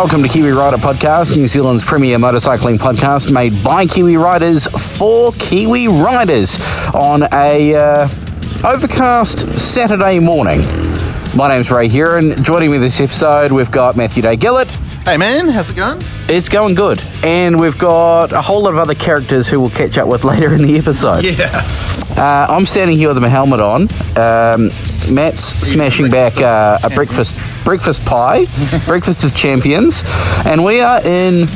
Welcome to Kiwi Rider Podcast, New Zealand's premier motorcycling podcast made by Kiwi Riders for Kiwi Riders on a uh, overcast Saturday morning. My name's Ray here, and joining me this episode, we've got Matthew Day Gillett. Hey man, how's it going? It's going good, and we've got a whole lot of other characters who we'll catch up with later in the episode. Yeah. Uh, I'm standing here with my helmet on. Um, Matt's smashing back uh, a breakfast breakfast pie, breakfast of champions, and we are in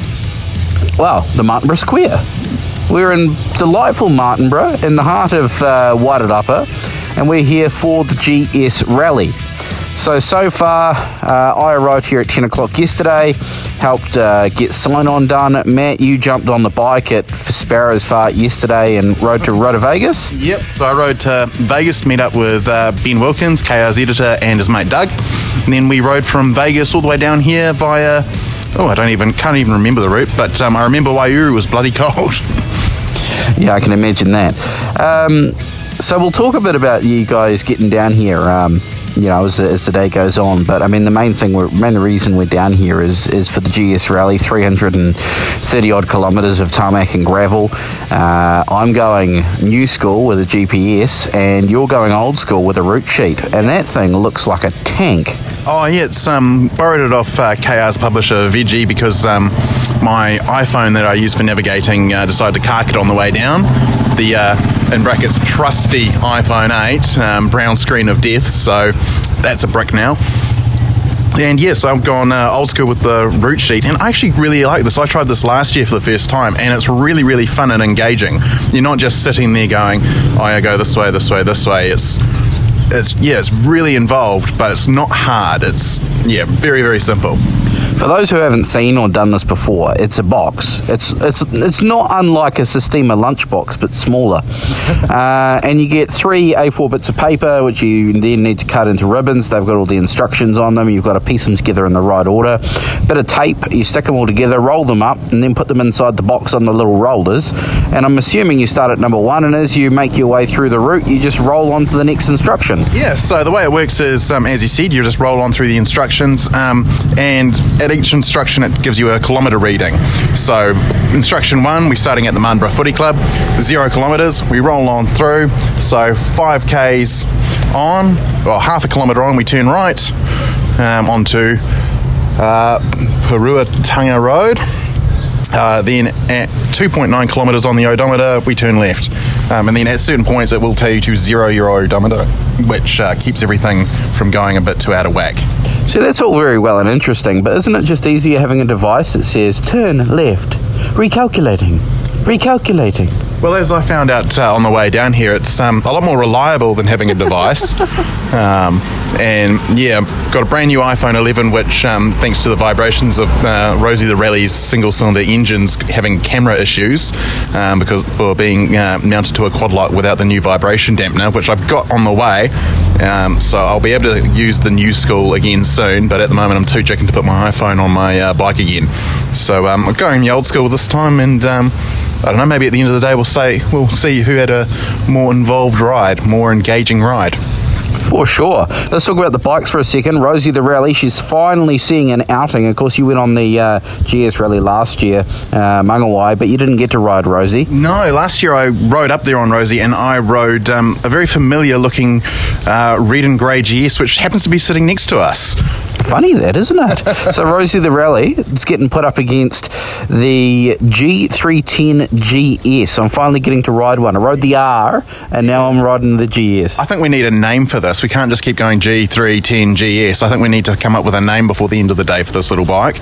well the Martinborough Square. We're in delightful Martinborough in the heart of uh, Wairarapa, and we're here for the GS Rally. So, so far, uh, I arrived here at 10 o'clock yesterday, helped uh, get sign on done. Matt, you jumped on the bike at Sparrows Fart yesterday and rode to Roto Vegas. Yep. So I rode to Vegas to meet up with uh, Ben Wilkins, KR's editor, and his mate Doug. And then we rode from Vegas all the way down here via. Oh, I don't even can't even remember the route, but um, I remember Waiouru was bloody cold. Yeah, I can imagine that. Um, so we'll talk a bit about you guys getting down here. Um, you know, as the, as the day goes on. But I mean, the main thing, we're, main reason we're down here is is for the GS Rally, 330 odd kilometres of tarmac and gravel. Uh, I'm going new school with a GPS, and you're going old school with a route sheet, and that thing looks like a tank. Oh yeah, it's um, borrowed it off uh, KR's publisher Veggie because um, my iPhone that I use for navigating uh, decided to cark it on the way down. The uh, in brackets trusty iPhone 8 um, brown screen of death, so that's a brick now. And yes, I've gone uh, old school with the route sheet, and I actually really like this. I tried this last year for the first time, and it's really, really fun and engaging. You're not just sitting there going, "Oh, I go this way, this way, this way." It's it's yeah, it's really involved, but it's not hard. It's yeah, very very simple. For those who haven't seen or done this before, it's a box. It's it's it's not unlike a Sistema lunchbox, but smaller. uh, and you get three A4 bits of paper, which you then need to cut into ribbons. They've got all the instructions on them. You've got to piece them together in the right order. Bit of tape. You stick them all together, roll them up, and then put them inside the box on the little rollers. And I'm assuming you start at number one, and as you make your way through the route, you just roll on to the next instruction. Yeah, so the way it works is, um, as you said, you just roll on through the instructions, um, and at each instruction, it gives you a kilometre reading. So, instruction one, we're starting at the Martinborough Footy Club, zero kilometres, we roll on through. So, five Ks on, or half a kilometre on, we turn right um, onto uh, Puruatanga Road. Uh, then at 2.9 kilometres on the odometer, we turn left. Um, and then at certain points, it will tell you to zero your odometer, which uh, keeps everything from going a bit too out of whack. So that's all very well and interesting, but isn't it just easier having a device that says turn left, recalculating, recalculating? Well, as I found out uh, on the way down here, it's um, a lot more reliable than having a device. um, and yeah, got a brand new iPhone 11, which, um, thanks to the vibrations of uh, Rosie the Rally's single cylinder engines having camera issues um, because for being uh, mounted to a quad light without the new vibration dampener, which I've got on the way. Um, so I'll be able to use the new school again soon, but at the moment I'm too chicken to put my iPhone on my uh, bike again. So um, I'm going the old school this time and. I don't know. Maybe at the end of the day, we'll say we'll see who had a more involved ride, more engaging ride. For sure. Let's talk about the bikes for a second. Rosie the Rally, she's finally seeing an outing. Of course, you went on the uh, GS Rally last year, uh, Mangawai, but you didn't get to ride Rosie. No, last year I rode up there on Rosie and I rode um, a very familiar looking uh, red and grey GS, which happens to be sitting next to us. Funny that, isn't it? so Rosie the Rally is getting put up against the G310 GS. I'm finally getting to ride one. I rode the R, and now I'm riding the GS. I think we need a name for this. We can't just keep going G310 GS. I think we need to come up with a name before the end of the day for this little bike.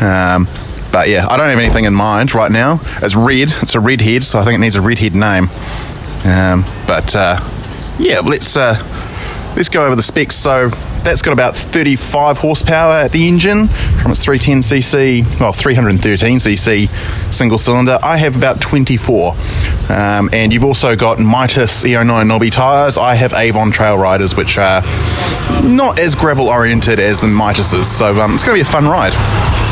Um, but yeah, I don't have anything in mind right now. It's red. It's a red head, so I think it needs a red head name. Um, but uh, yeah, let's uh, let's go over the specs. So that's got about 35 horsepower at the engine from its 310cc, well 313cc single cylinder. I have about 24, um, and you've also got Mitas EO9 knobby tyres. I have Avon Trail Riders, which are not as gravel oriented as the Mitases. So um, it's going to be a fun ride.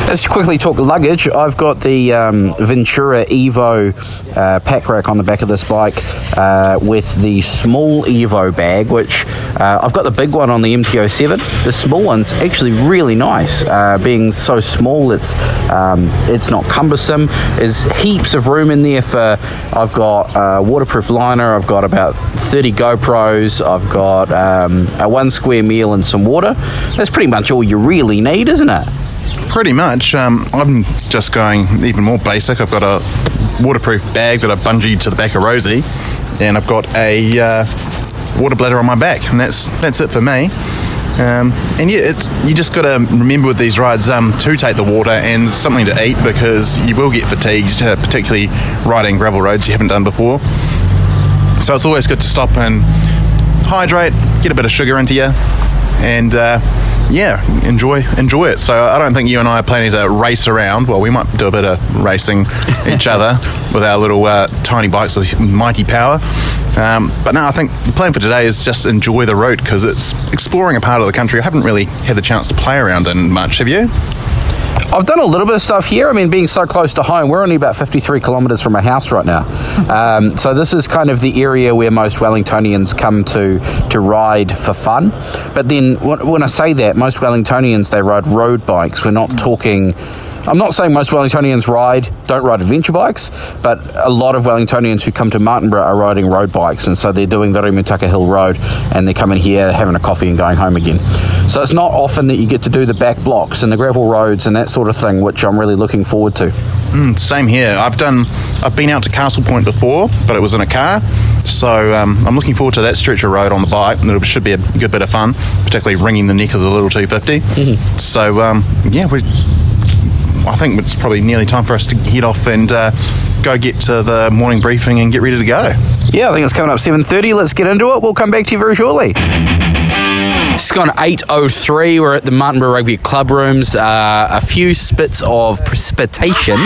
Let's quickly talk luggage. I've got the um, Ventura Evo uh, pack rack on the back of this bike uh, with the small Evo bag, which uh, I've got the big one on the MTO7 7. The small one's actually really nice. Uh, being so small, it's um, it's not cumbersome. There's heaps of room in there for. I've got a waterproof liner. I've got about 30 GoPros. I've got um, a one square meal and some water. That's pretty much all you really need, isn't it? Pretty much. Um, I'm just going even more basic. I've got a waterproof bag that I've bungeed to the back of Rosie, and I've got a uh, water bladder on my back, and that's that's it for me. Um, and yeah, it's you just got to remember with these rides um, to take the water and something to eat because you will get fatigued, uh, particularly riding gravel roads you haven't done before. So it's always good to stop and hydrate, get a bit of sugar into you, and uh, yeah, enjoy enjoy it. So I don't think you and I are planning to race around. Well, we might do a bit of racing each other with our little uh, tiny bikes with mighty power. Um, but no, I think the plan for today is just enjoy the route because it's exploring a part of the country I haven't really had the chance to play around in much. Have you? I've done a little bit of stuff here. I mean, being so close to home, we're only about 53 kilometres from my house right now. Um, so this is kind of the area where most Wellingtonians come to to ride for fun. But then when I say that, most Wellingtonians they ride road bikes. We're not talking I'm not saying most Wellingtonians ride don't ride adventure bikes, but a lot of Wellingtonians who come to Martinborough are riding road bikes, and so they're doing the Rimutaka Hill Road, and they're coming here, having a coffee, and going home again. So it's not often that you get to do the back blocks and the gravel roads and that sort of thing, which I'm really looking forward to. Mm, same here. I've done. I've been out to Castle Point before, but it was in a car. So um, I'm looking forward to that stretch of road on the bike. And it should be a good bit of fun, particularly ringing the neck of the little 250. Mm-hmm. So um, yeah, we I think it's probably nearly time for us to head off and uh, go get to the morning briefing and get ready to go. Yeah, I think it's coming up 7.30. Let's get into it. We'll come back to you very shortly. It's gone 8.03. We're at the Martinborough Rugby Club rooms. Uh, a few spits of precipitation,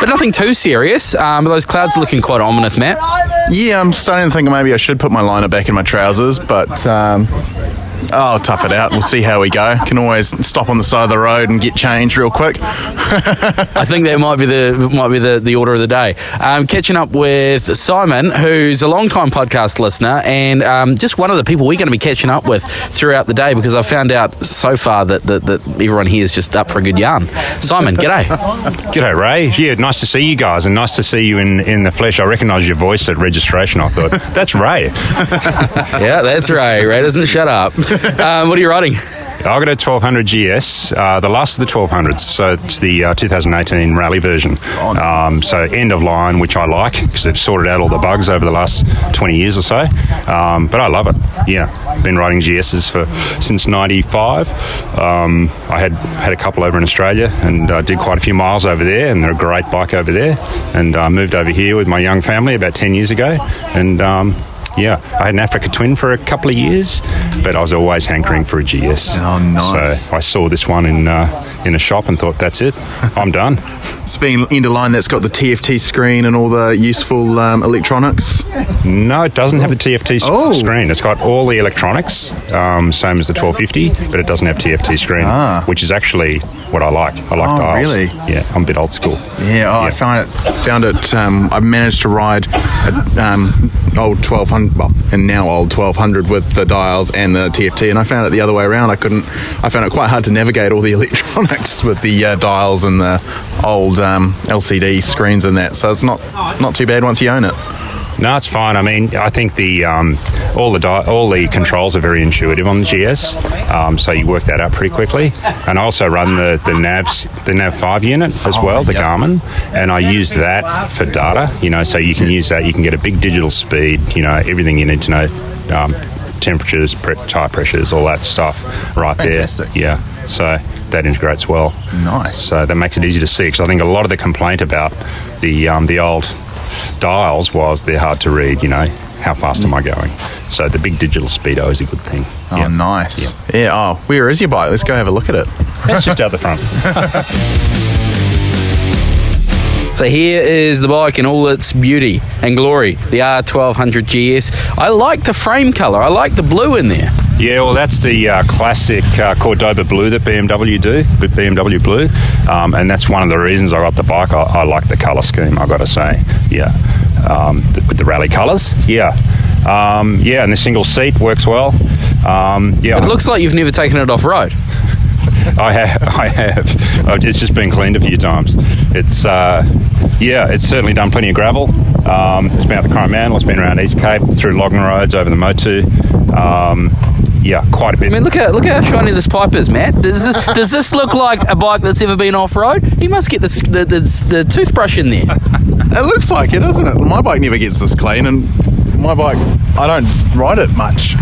but nothing too serious. Um, but those clouds are looking quite ominous, Matt. Yeah, I'm starting to think maybe I should put my liner back in my trousers, but um, Oh, tough it out. We'll see how we go. Can always stop on the side of the road and get changed real quick. I think that might be the might be the, the order of the day. Um, catching up with Simon, who's a long time podcast listener and um, just one of the people we're going to be catching up with throughout the day because I found out so far that, that, that everyone here is just up for a good yarn. Simon, g'day. g'day, Ray. Yeah, nice to see you guys and nice to see you in, in the flesh. I recognise your voice at registration. I thought that's Ray. yeah, that's Ray. Ray doesn't shut up um, what are you riding? I got a 1200 GS, uh, the last of the 1200s. So it's the uh, 2018 rally version. Um, so end of line, which I like because they've sorted out all the bugs over the last 20 years or so. Um, but I love it. Yeah, been riding GSs for since '95. Um, I had had a couple over in Australia and uh, did quite a few miles over there, and they're a great bike over there. And I uh, moved over here with my young family about 10 years ago, and um, yeah, I had an Africa Twin for a couple of years, but I was always hankering for a GS. Oh, nice. So I saw this one in uh, in a shop and thought, that's it, I'm done. it's being into line that's got the TFT screen and all the useful um, electronics. No, it doesn't have the TFT oh. screen. It's got all the electronics, um, same as the 1250, but it doesn't have TFT screen, ah. which is actually what I like. I like oh, dials. Really? Yeah, I'm a bit old school. Yeah, oh, yeah. I found it. Found it. Um, I managed to ride an um, old 1200, well, and now old 1200 with the dials and the TFT, and I found it the other way around. I couldn't. I found it quite hard to navigate all the electronics with the uh, dials and the old um, LCD screens and that. So it's not not too bad once you own it. No, it's fine. I mean, I think the um, all the di- all the controls are very intuitive on the GS, um, so you work that out pretty quickly. And I also run the the Navs the Nav Five unit as oh, well, the yep. Garmin, and I use that for data. You know, so you can use that. You can get a big digital speed. You know, everything you need to know. Um, temperatures, pre- tire pressures, all that stuff right Fantastic. there. Yeah. So that integrates well. Nice. So that makes it easy to see because I think a lot of the complaint about the um, the old dials was they're hard to read, you know, how fast am I going? So the big digital speedo is a good thing. Oh, yep. nice. Yep. Yeah. Oh, where is your bike? Let's go have a look at it. It's just out the front. So here is the bike in all its beauty and glory, the R1200 GS. I like the frame colour. I like the blue in there. Yeah, well, that's the uh, classic uh, Cordoba blue that BMW do, BMW blue, um, and that's one of the reasons I got the bike. I, I like the colour scheme. I've got to say, yeah, um, the, with the rally colours, yeah, um, yeah, and the single seat works well. Um, yeah, It looks like you've never taken it off road. I have. I have. Oh, It's just been cleaned a few times. It's uh, yeah, it's certainly done plenty of gravel. Um, it's been out the Coromandel. It's been around East Cape, through logging roads, over the Motu. Um, yeah, quite a bit. I mean, look at look at how shiny this pipe is, Matt. Does this does this look like a bike that's ever been off road? You must get the, the the the toothbrush in there. It looks like it, doesn't it? My bike never gets this clean, and my bike, I don't ride it much.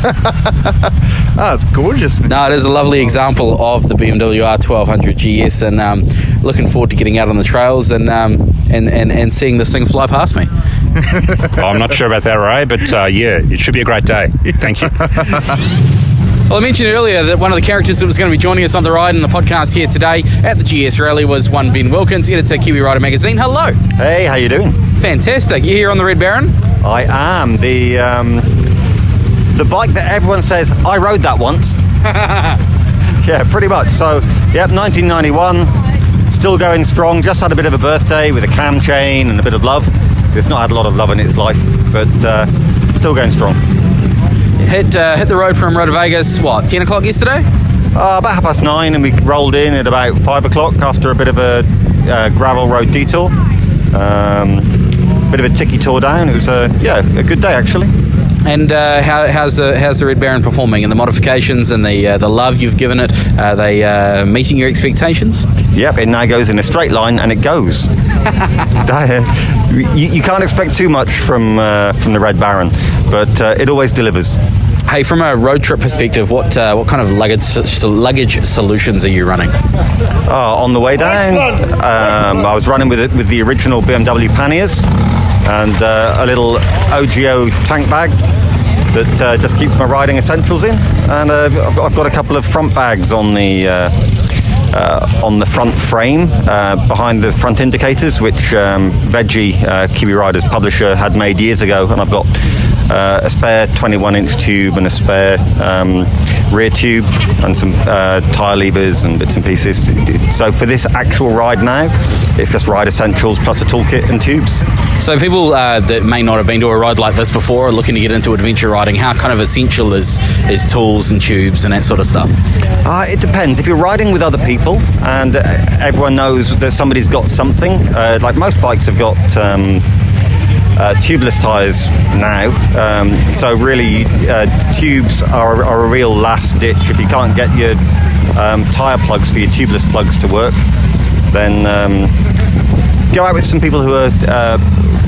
oh, it's gorgeous. No, it is a lovely example of the BMW R1200 GS, and um, looking forward to getting out on the trails and um, and, and and seeing this thing fly past me. I'm not sure about that, Ray, but uh, yeah, it should be a great day. Thank you. Well, I mentioned earlier that one of the characters that was going to be joining us on the ride in the podcast here today at the GS Rally was one Ben Wilkins, editor Kiwi Rider magazine. Hello, Hey, how you doing? fantastic. You here on the Red Baron? I am the um, the bike that everyone says I rode that once. yeah, pretty much. So, yep, 1991, still going strong. Just had a bit of a birthday with a cam chain and a bit of love. It's not had a lot of love in its life, but uh, still going strong. Hit uh, hit the road from Roto Vegas. What ten o'clock yesterday? Uh, about half past nine, and we rolled in at about five o'clock after a bit of a uh, gravel road detour. Um, bit of a ticky tour down. It was a yeah a good day actually. And uh, how, how's the how's the Red Baron performing? And the modifications and the uh, the love you've given it, are they uh, meeting your expectations? Yep, it now goes in a straight line and it goes. you, you can't expect too much from uh, from the Red Baron, but uh, it always delivers. Hey, from a road trip perspective, what uh, what kind of luggage so luggage solutions are you running? Uh, on the way down, um, I was running with with the original BMW panniers and uh, a little OGO tank bag that uh, just keeps my riding essentials in, and uh, I've, got, I've got a couple of front bags on the. Uh, on the front frame, uh, behind the front indicators, which um, Veggie, uh, Kiwi Riders publisher, had made years ago, and I've got uh, a spare 21 inch tube and a spare um, rear tube and some uh, tyre levers and bits and pieces. So for this actual ride now, it's just ride essentials plus a toolkit and tubes. So people uh, that may not have been to a ride like this before are looking to get into adventure riding. How kind of essential is is tools and tubes and that sort of stuff? Uh, it depends. If you're riding with other people and uh, everyone knows that somebody's got something, uh, like most bikes have got um, uh, tubeless tyres now. Um, so really, uh, tubes are, are a real last ditch. If you can't get your um, tyre plugs for your tubeless plugs to work, then um, go out with some people who are uh,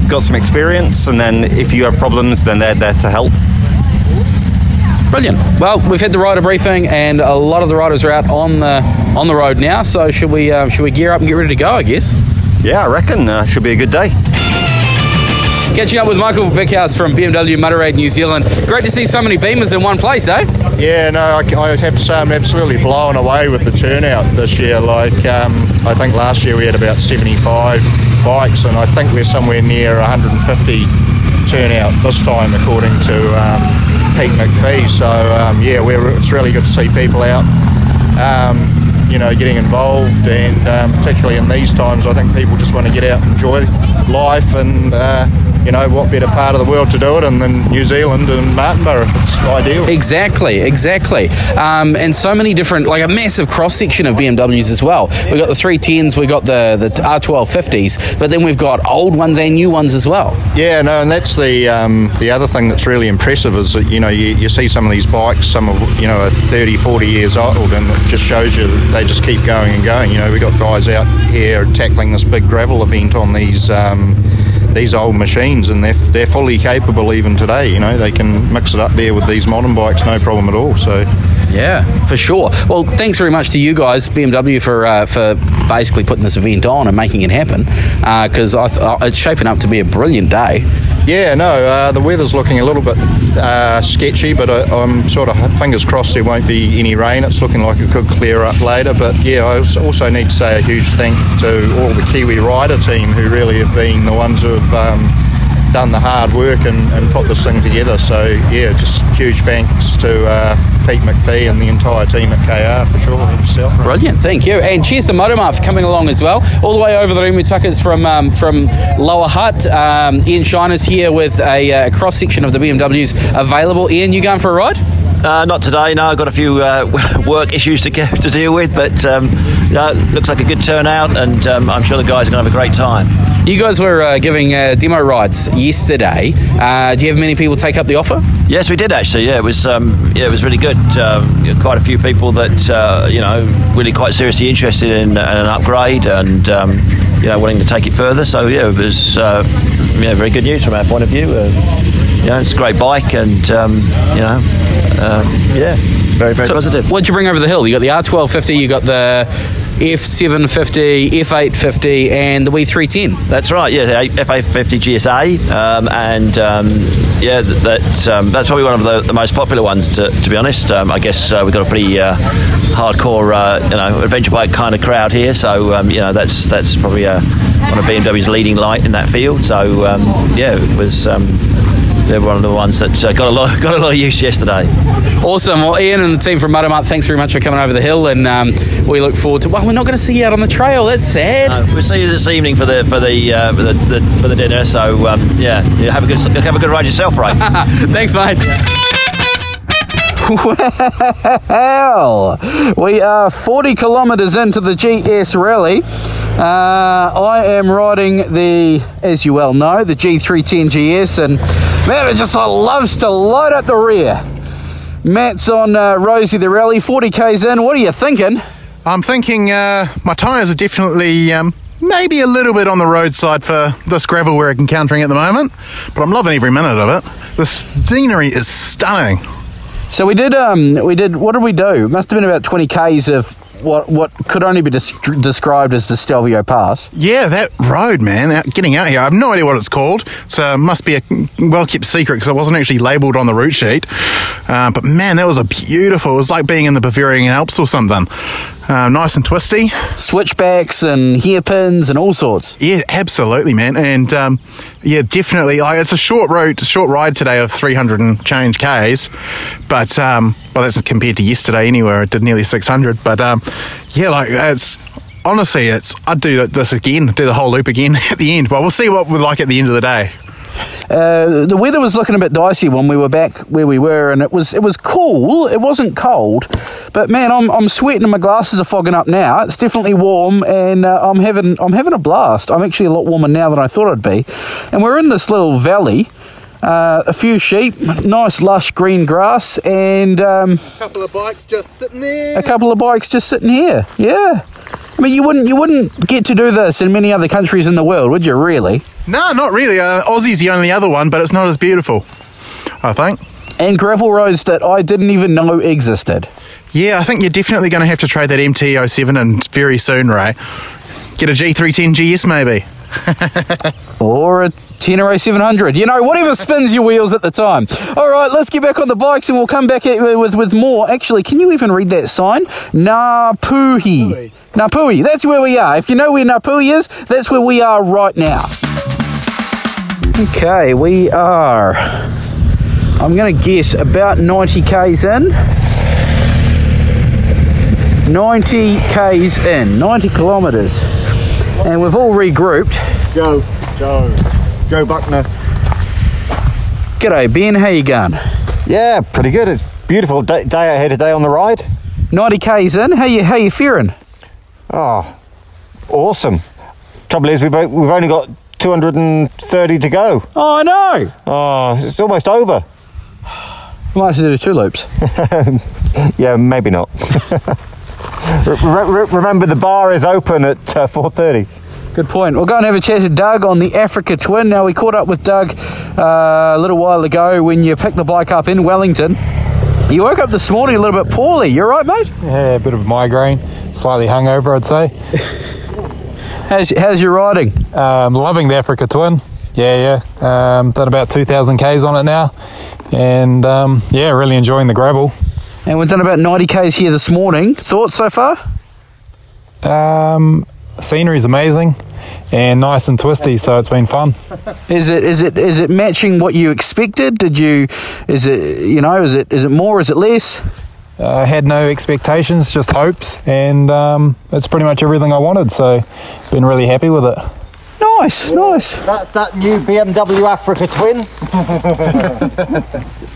got some experience, and then if you have problems, then they're there to help. Brilliant. Well, we've had the rider briefing, and a lot of the riders are out on the on the road now. So should we um, should we gear up and get ready to go? I guess. Yeah, I reckon uh, should be a good day. Catching up with Michael Bickhouse from BMW Motorrad New Zealand. Great to see so many Beamers in one place, eh? Yeah, no, I, I have to say I'm absolutely blown away with the turnout this year. Like, um, I think last year we had about 75 bikes, and I think we're somewhere near 150 turnout this time, according to um, Pete McPhee. So, um, yeah, it's really good to see people out, um, you know, getting involved, and um, particularly in these times, I think people just want to get out and enjoy life and. Uh, you know, what better part of the world to do it in than New Zealand and Martinborough? It's ideal. Exactly, exactly. Um, and so many different, like a massive cross section of BMWs as well. We've got the 310s, we've got the, the R1250s, but then we've got old ones and new ones as well. Yeah, no, and that's the um, the other thing that's really impressive is that you know you, you see some of these bikes, some of you know are 30, 40 years old, and it just shows you that they just keep going and going. You know, we got guys out here tackling this big gravel event on these. Um, these old machines, and they're, they're fully capable even today. You know, they can mix it up there with these modern bikes, no problem at all. So, Yeah, for sure. Well, thanks very much to you guys, BMW, for uh, for basically putting this event on and making it happen. Because I th- uh, it's shaping up to be a brilliant day. Yeah, no, uh, the weather's looking a little bit uh, sketchy, but I, I'm sort of fingers crossed there won't be any rain. It's looking like it could clear up later. But yeah, I also need to say a huge thank to all the Kiwi rider team who really have been the ones who have. Um, done the hard work and, and put this thing together. So yeah, just huge thanks to uh, Pete McPhee and the entire team at KR for sure. Yourself. Brilliant, thank you. And cheers to Motomart for coming along as well. All the way over the Rimutakas from um, from Lower Hutt. Um, Ian Shiner's here with a, uh cross section of the BMWs available. Ian, you going for a ride? Uh, not today. No, I've got a few uh, work issues to get, to deal with, but um, you know, it looks like a good turnout, and um, I'm sure the guys are going to have a great time. You guys were uh, giving uh, demo rides yesterday. Uh, do you have many people take up the offer? Yes, we did actually. Yeah, it was um, yeah, it was really good. Um, quite a few people that uh, you know really quite seriously interested in, in an upgrade and um, you know wanting to take it further. So yeah, it was uh, yeah very good news from our point of view. Uh, you know, it's a great bike, and um, you know, um, yeah, very very So positive. What'd you bring over the hill? You got the R1250, you got the F750, F850, and the W310. That's right. Yeah, the F850 GSA, um, and um, yeah, that um, that's probably one of the, the most popular ones. To, to be honest, um, I guess uh, we've got a pretty uh, hardcore, uh, you know, adventure bike kind of crowd here. So um, you know, that's that's probably uh, one of BMW's leading light in that field. So um, yeah, it was. They're one of the ones that uh, got a lot got a lot of use yesterday. Awesome. Well, Ian and the team from Motomart, thanks very much for coming over the hill, and um, we look forward to. Well, we're not going to see you out on the trail. That's sad. Uh, we'll see you this evening for the for the uh, for the, the, for the dinner. So um, yeah, yeah, have a good have a good ride yourself, Ray. Thanks, mate. Well, we are 40 kilometres into the GS Rally. Uh, I am riding the, as you well know, the G310 GS, and man, it just loves to load up the rear. Matt's on uh, Rosie the Rally, 40 k's in. What are you thinking? I'm thinking uh, my tyres are definitely um, maybe a little bit on the roadside for this gravel we're encountering at the moment, but I'm loving every minute of it. The scenery is stunning. So we did. Um, we did. What did we do? It must have been about 20 k's of what what could only be des- described as the Stelvio Pass. Yeah, that road, man, getting out here, I have no idea what it's called. So it must be a well kept secret because it wasn't actually labelled on the route sheet. Uh, but man, that was a beautiful. It was like being in the Bavarian Alps or something. Uh, nice and twisty. Switchbacks and hairpins and all sorts. Yeah, absolutely, man. And um, yeah, definitely. Like, it's a short road, short ride today of 300 and change Ks. But, um, well, that's compared to yesterday anywhere. It did nearly 600. But um, yeah, like, it's honestly, it's I'd do this again, do the whole loop again at the end. But we'll see what we're like at the end of the day. Uh, the weather was looking a bit dicey when we were back where we were, and it was it was cool. It wasn't cold, but man, I'm, I'm sweating and my glasses are fogging up now. It's definitely warm, and uh, I'm having I'm having a blast. I'm actually a lot warmer now than I thought I'd be, and we're in this little valley. Uh, a few sheep, nice lush green grass, and um, A couple of bikes just sitting there. a couple of bikes just sitting here. Yeah, I mean, you wouldn't you wouldn't get to do this in many other countries in the world, would you? Really? No, not really. Uh, Aussie's the only other one, but it's not as beautiful, I think. And gravel roads that I didn't even know existed. Yeah, I think you're definitely going to have to trade that MT-07 and very soon, Ray. Get a G310 GS maybe. or a Tenere 700. You know, whatever spins your wheels at the time. All right, let's get back on the bikes and we'll come back with, with more. Actually, can you even read that sign? Napuhi. Napuhi. That's where we are. If you know where Napuhi is, that's where we are right now. Okay, we are. I'm going to guess about 90 k's in. 90 k's in, 90 kilometres. And we've all regrouped. Go, Joe, Joe Buckner. G'day, Ben. How you going? Yeah, pretty good. It's beautiful day, day ahead today on the ride. 90 k's in. How you how you faring? Oh, awesome. Trouble is, we've, we've only got 230 to go. Oh, I know. Oh, it's almost over. We might have to do the two loops. Yeah, maybe not. Re- re- remember, the bar is open at uh, 4.30. Good point. We'll go and have a chat to Doug on the Africa Twin. Now, we caught up with Doug uh, a little while ago when you picked the bike up in Wellington. You woke up this morning a little bit poorly. You are right, mate? Yeah, a bit of a migraine, slightly hungover, I'd say. How's, how's your riding? Um, loving the Africa Twin. Yeah, yeah. Um, done about 2,000 Ks on it now. And um, yeah, really enjoying the gravel. And we've done about 90 k's here this morning. Thoughts so far? Um, scenery's amazing and nice and twisty, so it's been fun. Is it is it is it matching what you expected? Did you is it you know is it is it more? Is it less? I had no expectations, just hopes, and um, it's pretty much everything I wanted, so been really happy with it. Nice, nice. That's that new BMW Africa Twin.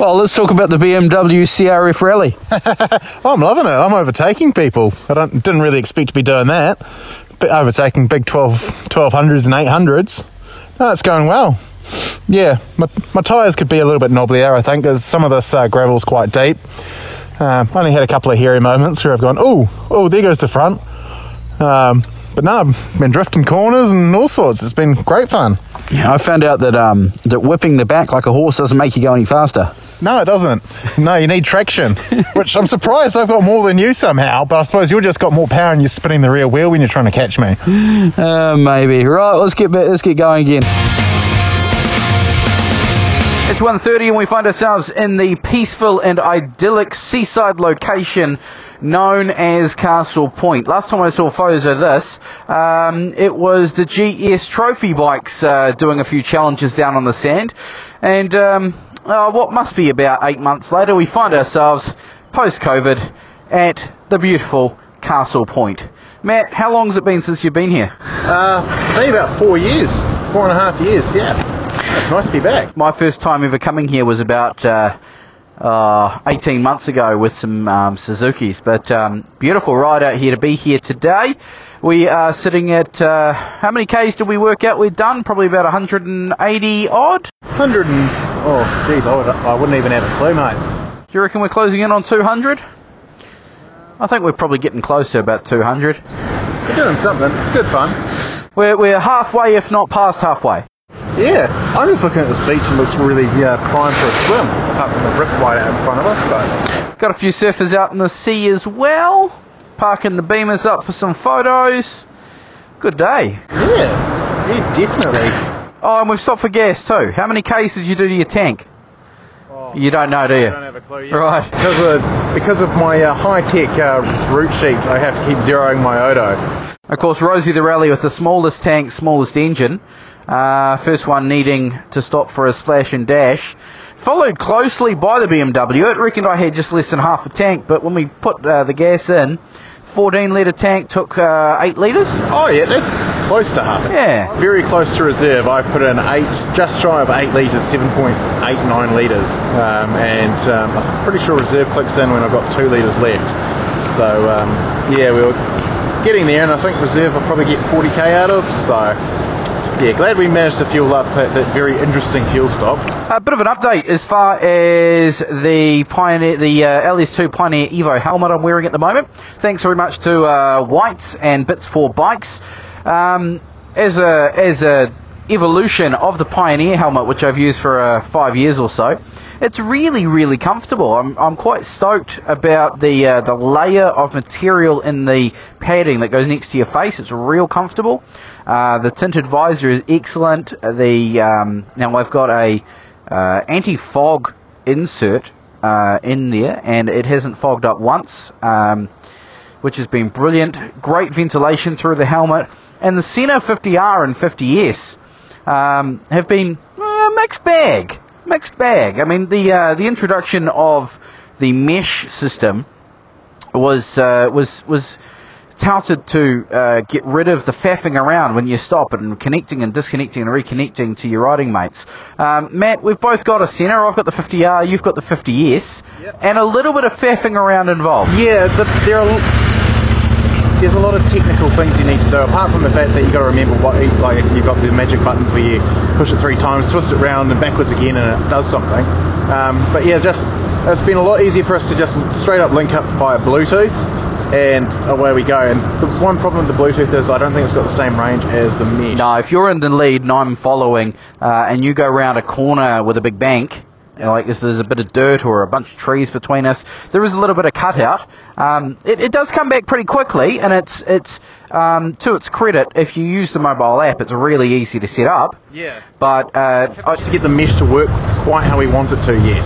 Well, let's talk about the BMW CRF Rally. Oh, I'm loving it. I'm overtaking people. I don't, didn't really expect to be doing that. Overtaking big 12, 1200s and 800s. No, it's going well. Yeah, my, my tyres could be a little bit knobblier, I think, as some of this uh, gravel's quite deep. Um, only had a couple of hairy moments where I've gone, oh, oh, there goes the front. Um, but no, I've been drifting corners and all sorts. It's been great fun. Yeah, I found out that um, that whipping the back like a horse doesn't make you go any faster. No, it doesn't. No, you need traction, which I'm surprised I've got more than you somehow, but I suppose you've just got more power and you're spinning the rear wheel when you're trying to catch me. Uh, maybe. Right, let's get ba- let's get going again. It's 1.30 and we find ourselves in the peaceful and idyllic seaside location known as Castle Point. Last time I saw photos of this, um, it was the GS Trophy bikes uh, doing a few challenges down on the sand. And um, uh, what must be about eight months later, we find ourselves post-COVID at the beautiful Castle Point. Matt, how long has it been since you've been here? Uh, maybe about four years, four and a half years. Yeah, it's nice to be back. My first time ever coming here was about uh, uh, 18 months ago with some um, Suzuki's. But um, beautiful ride out here to be here today. We are sitting at uh, how many Ks did we work out we'd done? Probably about 180 odd. Hundred and oh, geez, I, would, I wouldn't even have a clue, mate. Do you reckon we're closing in on 200? I think we're probably getting close to about 200. We're doing something. It's good fun. We're, we're halfway, if not past halfway. Yeah, I'm just looking at this beach and looks really uh, prime for a swim, apart from the rip right out in front of us. So. Got a few surfers out in the sea as well. Parking the beamers up for some photos. Good day. Yeah, yeah, definitely. Oh, and we've stopped for gas too. How many Ks did you do to your tank? you don't know, do you? I don't have a clue yet. Right. Because of, because of my uh, high-tech uh, route sheets, I have to keep zeroing my odo. Of course, Rosie the Rally with the smallest tank, smallest engine. Uh, first one needing to stop for a splash and dash. Followed closely by the BMW. It reckoned I had just less than half a tank, but when we put uh, the gas in, 14 litre tank took uh, 8 litres. Oh yeah, that's close to half. Yeah. Very close to reserve. I put in eight, just shy of eight litres, 7.89 litres, um, and um, I'm pretty sure reserve clicks in when I've got two litres left. So um, yeah, we were getting there, and I think reserve I'll probably get 40k out of. So yeah, glad we managed to fuel up at that very interesting fuel stop. A bit of an update as far as the Pioneer, the uh, LS2 Pioneer Evo helmet I'm wearing at the moment. Thanks very much to uh, Whites and Bits for Bikes. Um, as a as a evolution of the Pioneer helmet, which I've used for uh, five years or so, it's really really comfortable. I'm, I'm quite stoked about the uh, the layer of material in the padding that goes next to your face. It's real comfortable. Uh, the tinted visor is excellent. The um, now I've got a uh, anti-fog insert uh, in there, and it hasn't fogged up once, um, which has been brilliant. Great ventilation through the helmet, and the Sena 50R and 50S um, have been uh, mixed bag. Mixed bag. I mean, the uh, the introduction of the mesh system was was was touted to uh, get rid of the faffing around when you stop and connecting and disconnecting and reconnecting to your riding mates. Um, Matt, we've both got a Sena. I've got the 50R, you've got the 50S, and a little bit of faffing around involved. Yeah, it's a, there are there's a lot of technical things you need to do. Apart from the fact that you've got to remember what like you've got the magic buttons where you push it three times, twist it round and backwards again, and it does something. Um, but yeah, just it's been a lot easier for us to just straight up link up via Bluetooth, and away we go. And the one problem with the Bluetooth is I don't think it's got the same range as the mesh. No, if you're in the lead and I'm following, uh, and you go round a corner with a big bank, like if there's a bit of dirt or a bunch of trees between us, there is a little bit of cutout. Um, it, it does come back pretty quickly, and it's it's um, to its credit, if you use the mobile app, it's really easy to set up. Yeah. But uh, I, to get the mesh to work quite how we want it to yet.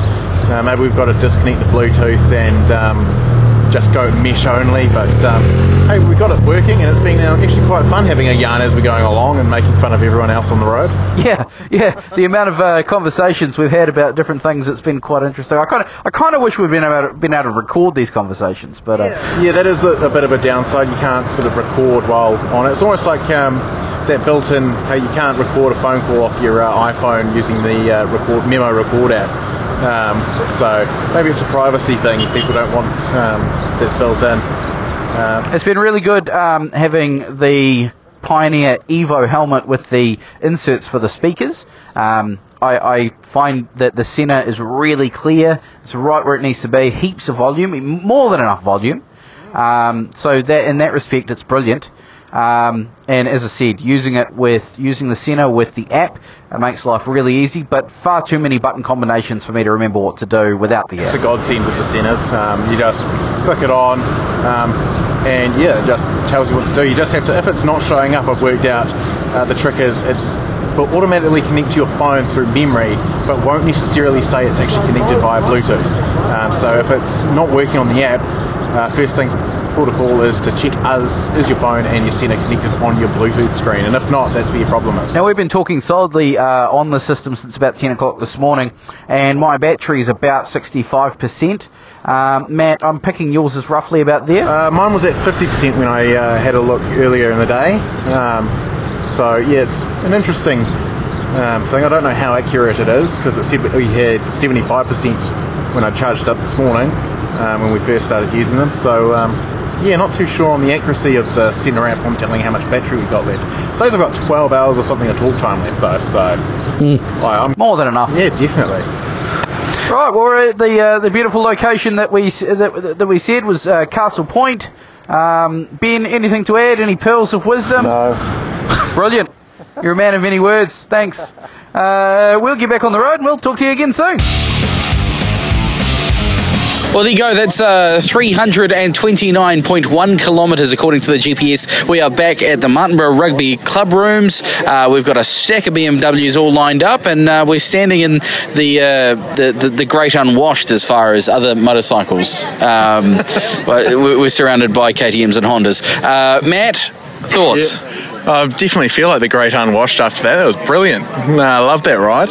Uh, maybe we've got to disconnect the Bluetooth and um, just go mesh only. But um, hey, we've got it working, and it's been uh, actually quite fun having a yarn as we're going along and making fun of everyone else on the road. yeah, yeah, the amount of uh, conversations we've had about different things, it's been quite interesting. I kind of I kind of wish we'd been able to, been able to record these conversations, but uh, Yeah, that is a, a bit of a downside. You can't sort of record while on it. It's almost like um, that built-in, how you can't record a phone call off your uh, iPhone using the uh, record memo record app. Um, so maybe it's a privacy thing. People don't want um, this built in. Um, It's been really good um, having the Pioneer Evo helmet with the inserts for the speakers. Um, I, I find that the Sena is really clear. It's right where it needs to be. Heaps of volume, more than enough volume. Um, so that in that respect, it's brilliant. Um, and as I said, using it with using the Sena with the app, it makes life really easy. But far too many button combinations for me to remember what to do without the app. it's a godsend with the Senas. Um, you just click it on, um, and yeah, it just tells you what to do. You just have to, if it's not showing up, I've worked out uh, the trick is it's will automatically connect to your phone through memory, but won't necessarily say it's actually connected via Bluetooth. Um, so if it's not working on the app, uh, first thing protocol is to check is, is your phone and your Sena connected on your Bluetooth screen, and if not, that's where your problem is. Now we've been talking solidly uh, on the system since about 10 o'clock this morning, and my battery is about 65%. Um, Matt, I'm picking yours is roughly about there. Uh, mine was at 50% when I uh, had a look earlier in the day. Um, so, yeah, it's an interesting um, thing. I don't know how accurate it is because it said we had 75% when I charged up this morning um, when we first started using them. So, um, yeah, not too sure on the accuracy of the Sena app on telling how much battery we've got left. It says I've got 12 hours or something of talk time left though, so I, I'm, More than enough. yeah, definitely. Right, well, we're at the uh, the beautiful location that we that, that we said was uh, Castle Point. Um, ben, anything to add? Any pearls of wisdom? No. Brilliant. You're a man of many words. Thanks. Uh, we'll get back on the road and we'll talk to you again soon. Well, there you go. That's uh, 329.1 kilometres according to the GPS. We are back at the Martinborough Rugby Club rooms. Uh, we've got a stack of BMWs all lined up, and uh, we're standing in the, uh, the, the the great unwashed as far as other motorcycles. Um, we're surrounded by KTM's and Hondas. Uh, Matt, thoughts? I definitely feel like the great unwashed after that. That was brilliant. I love that ride.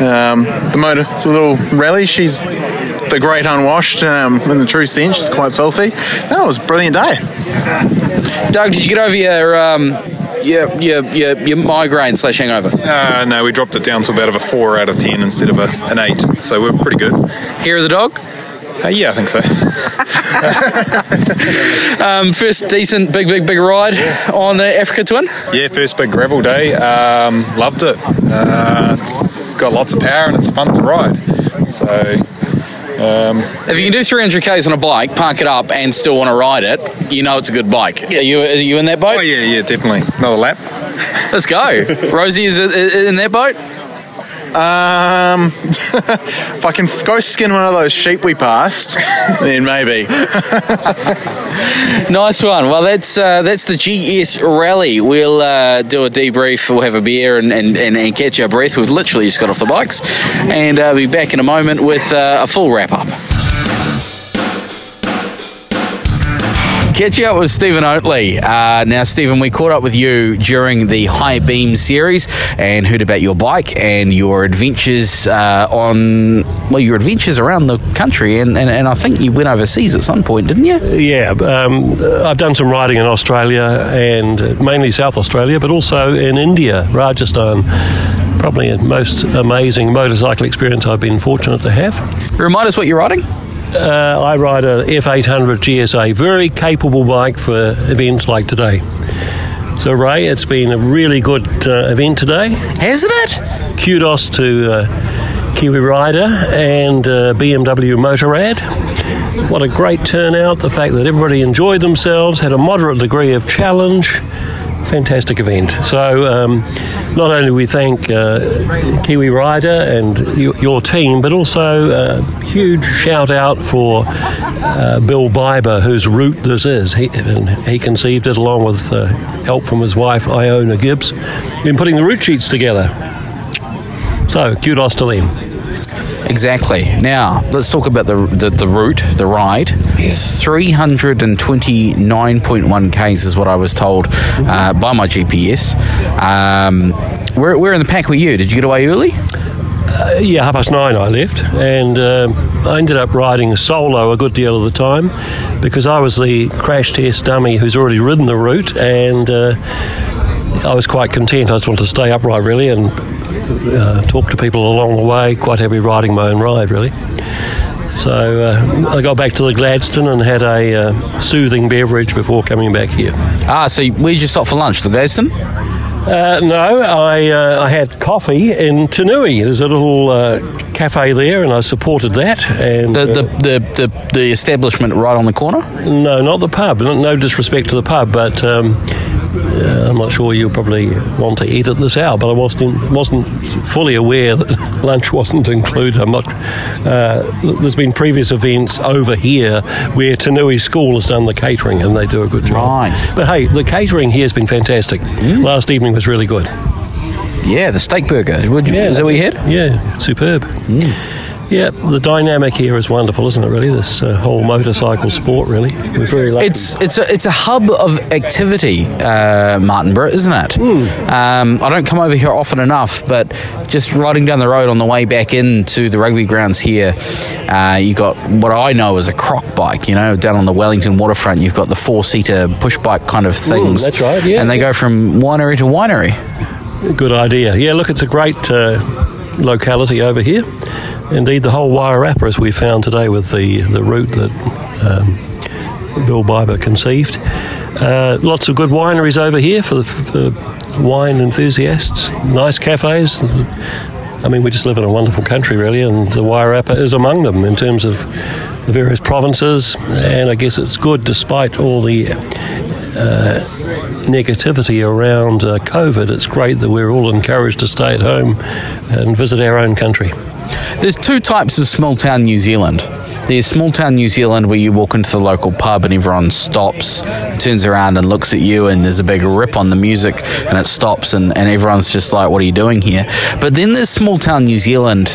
Um, the motor, the little rally, she's the great unwashed um, in the true sense. She's quite filthy. That was a brilliant day. Doug, did you get over your um, your, your, your, your migraine slash hangover? Uh, no, we dropped it down to about of a four out of ten instead of a, an eight, so we're pretty good. Hair of the dog? Uh, yeah, I think so. Um, first decent, big, big, big ride on the Africa Twin. Yeah, first big gravel day. Um, loved it. Uh, it's got lots of power and it's fun to ride. So um, If you can do 300 k's on a bike, park it up, and still want to ride it, you know it's a good bike. Are you, are you in that boat? oh yeah, yeah, definitely another lap. Let's go. Rosie is in that boat. Um, if I can go skin one of those sheep we passed, then maybe. Nice one. Well, that's uh, that's the GS Rally. We'll uh, do a debrief. We'll have a beer and, and, and, and catch our breath. We've literally just got off the bikes, and uh, be back in a moment with uh, a full wrap up. Catch up with Stephen Oatley. Uh, now, Stephen, we caught up with you during the High Beam series and heard about your bike and your adventures uh, on, well, your adventures around the country. And, and, and I think you went overseas at some point, didn't you? Yeah, um, I've done some riding in Australia and uh, mainly South Australia, but also in India, Rajasthan. Probably the most amazing motorcycle experience I've been fortunate to have. Remind us what you're riding. Uh, I ride a F800 GSA, very capable bike for events like today. So, Ray, it's been a really good uh, event today. Hasn't it? Kudos to uh, Kiwi Rider and uh, BMW Motorrad. What a great turnout. The fact that everybody enjoyed themselves, had a moderate degree of challenge. Fantastic event. So, um, not only we thank uh, Kiwi Rider and your team, but also a huge shout out for uh, Bill Biber, whose route this is. He, he conceived it along with uh, help from his wife, Iona Gibbs, in putting the route sheets together. So, kudos to them. Exactly. Now, let's talk about the, the, the route, the ride. 329.1 Ks is what I was told uh, by my GPS. Um, where, where in the pack were you? Did you get away early? Uh, yeah, half past nine I left, and um I ended up riding solo a good deal of the time because I was the crash test dummy who's already ridden the route, and uh, I was quite content. I just wanted to stay upright, really, and uh, talk to people along the way. Quite happy riding my own ride, really. So uh, I got back to the Gladstone and had a uh, soothing beverage before coming back here. Ah, so where'd you stop for lunch? The Gladstone? Uh, no, I, uh, I had coffee in Tinui. There's a little uh, cafe there, and I supported that. And The, the, uh, the, the, the establishment right on the corner? no, not the pub. No, no disrespect to the pub, but um, uh, I'm not sure you'll probably want to eat at this hour. But I wasn't wasn't fully aware that lunch wasn't included. I'm not. Uh, there's been previous events over here where Tinui School has done the catering, and they do a good job. Right. But hey, the catering here has been fantastic. Last evening was really good. Yeah, the steak burger. Would you, is that what you had? Yeah, superb. Yeah, the dynamic here is wonderful, isn't it? Really, this uh, whole motorcycle sport. Really, we're very lucky. It's it's a it's a hub of activity, uh, Martinborough, isn't it? Um, I don't come over here often enough, but just riding down the road on the way back into the rugby grounds here, uh, you got what I know as a croc bike. You know, down on the Wellington waterfront, you've got the four seater push bike kind of things. that's right, yeah, and they yeah. go from winery to winery. Good idea. Yeah, look, it's a great uh, locality over here. Indeed, the whole Wairarapa, as we found today with the, the route that um, Bill Biber conceived. Uh, lots of good wineries over here for, the, for wine enthusiasts. Nice cafes. I mean, we just live in a wonderful country, really, and the Wairarapa is among them in terms of the various provinces. And I guess it's good despite all the negativity around uh, COVID, it's great that we're all encouraged to stay at home and visit our own country. There's two types of small town New Zealand. There's small town New Zealand where you walk into the local pub and everyone stops, turns around and looks at you, and there's a big rip on the music and it stops, and, and everyone's just like, What are you doing here? But then there's small town New Zealand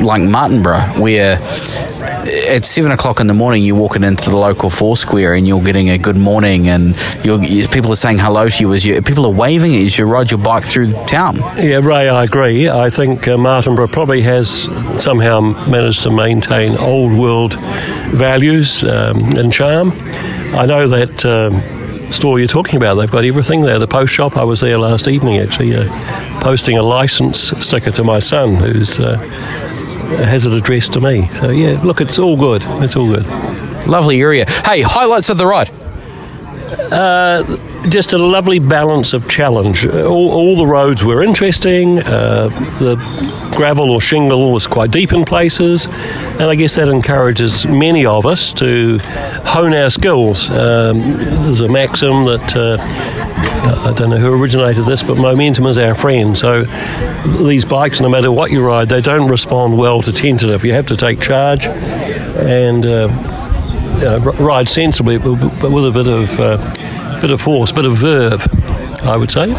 like Martinborough where at seven o'clock in the morning you're walking into the local Foursquare and you're getting a good morning and people are saying hello to you as you people are waving as you ride your bike through town. Yeah, Ray, I agree. I think uh, Martinborough probably has somehow managed to maintain old world values um, and charm. I know that. Um, Store you're talking about, they've got everything there. The post shop, I was there last evening actually, uh, posting a license sticker to my son who's uh, has it addressed to me. So, yeah, look, it's all good. It's all good. Lovely area. Hey, highlights of the ride. just a lovely balance of challenge. Uh, All, all the roads were interesting. Uh, the gravel or shingle was quite deep in places, and I guess that encourages many of us to hone our skills. Um, there's a maxim that. Uh, I don't know who originated this, but momentum is our friend. So these bikes, no matter what you ride, they don't respond well to tentative. You have to take charge and uh, you know, ride sensibly, but with a bit of uh, bit of force, bit of verve, I would say.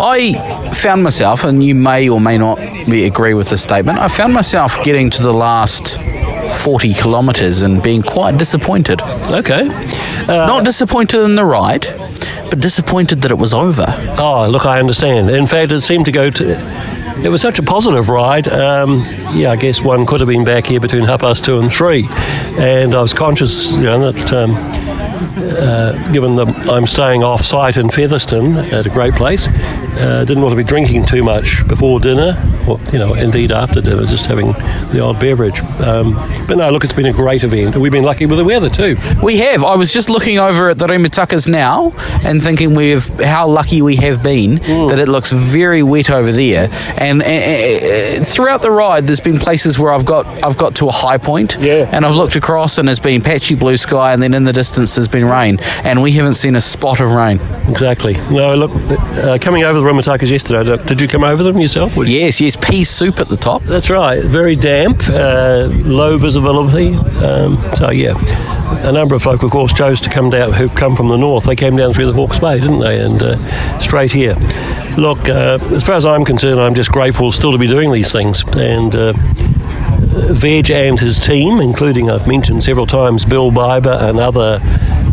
I found myself, and you may or may not agree with this statement, I found myself getting to the last 40 kilometres and being quite disappointed. Okay. Not disappointed in the ride, but disappointed that it was over. Oh, look, I understand. In fact, it seemed to go to. It was such a positive ride. Um, yeah, I guess one could have been back here between half past two and three, and I was conscious, you know, that um, uh, given that I'm staying off site in Featherston at a great place, uh, didn't want to be drinking too much before dinner, or you know, indeed after dinner, just having the odd beverage. Um, but no, look, it's been a great event. We've been lucky with the weather too. We have. I was just looking over at the Rimutakas now and thinking we've how lucky we have been that it looks very wet over there. And uh, throughout the ride, there's been places where I've got I've got to a high point, Yeah. and I've looked across and there's been patchy blue sky, and then in the distance there's been rain, and we haven't seen a spot of rain. Exactly. No, look, uh, coming over the Rimutakas yesterday, did you come over them yourself? You? Yes, yes, pea soup at the top. That's right. Very damp, uh, low visibility. Um, so yeah, a number of folk, of course, chose to come down who've come from the north. They came down through the Hawke's Bay, didn't they? And uh, straight here. Look, uh, as far as I'm concerned, I'm just grateful still to be doing these things. And uh, Veg and his team, including I've mentioned several times Bill Biber and other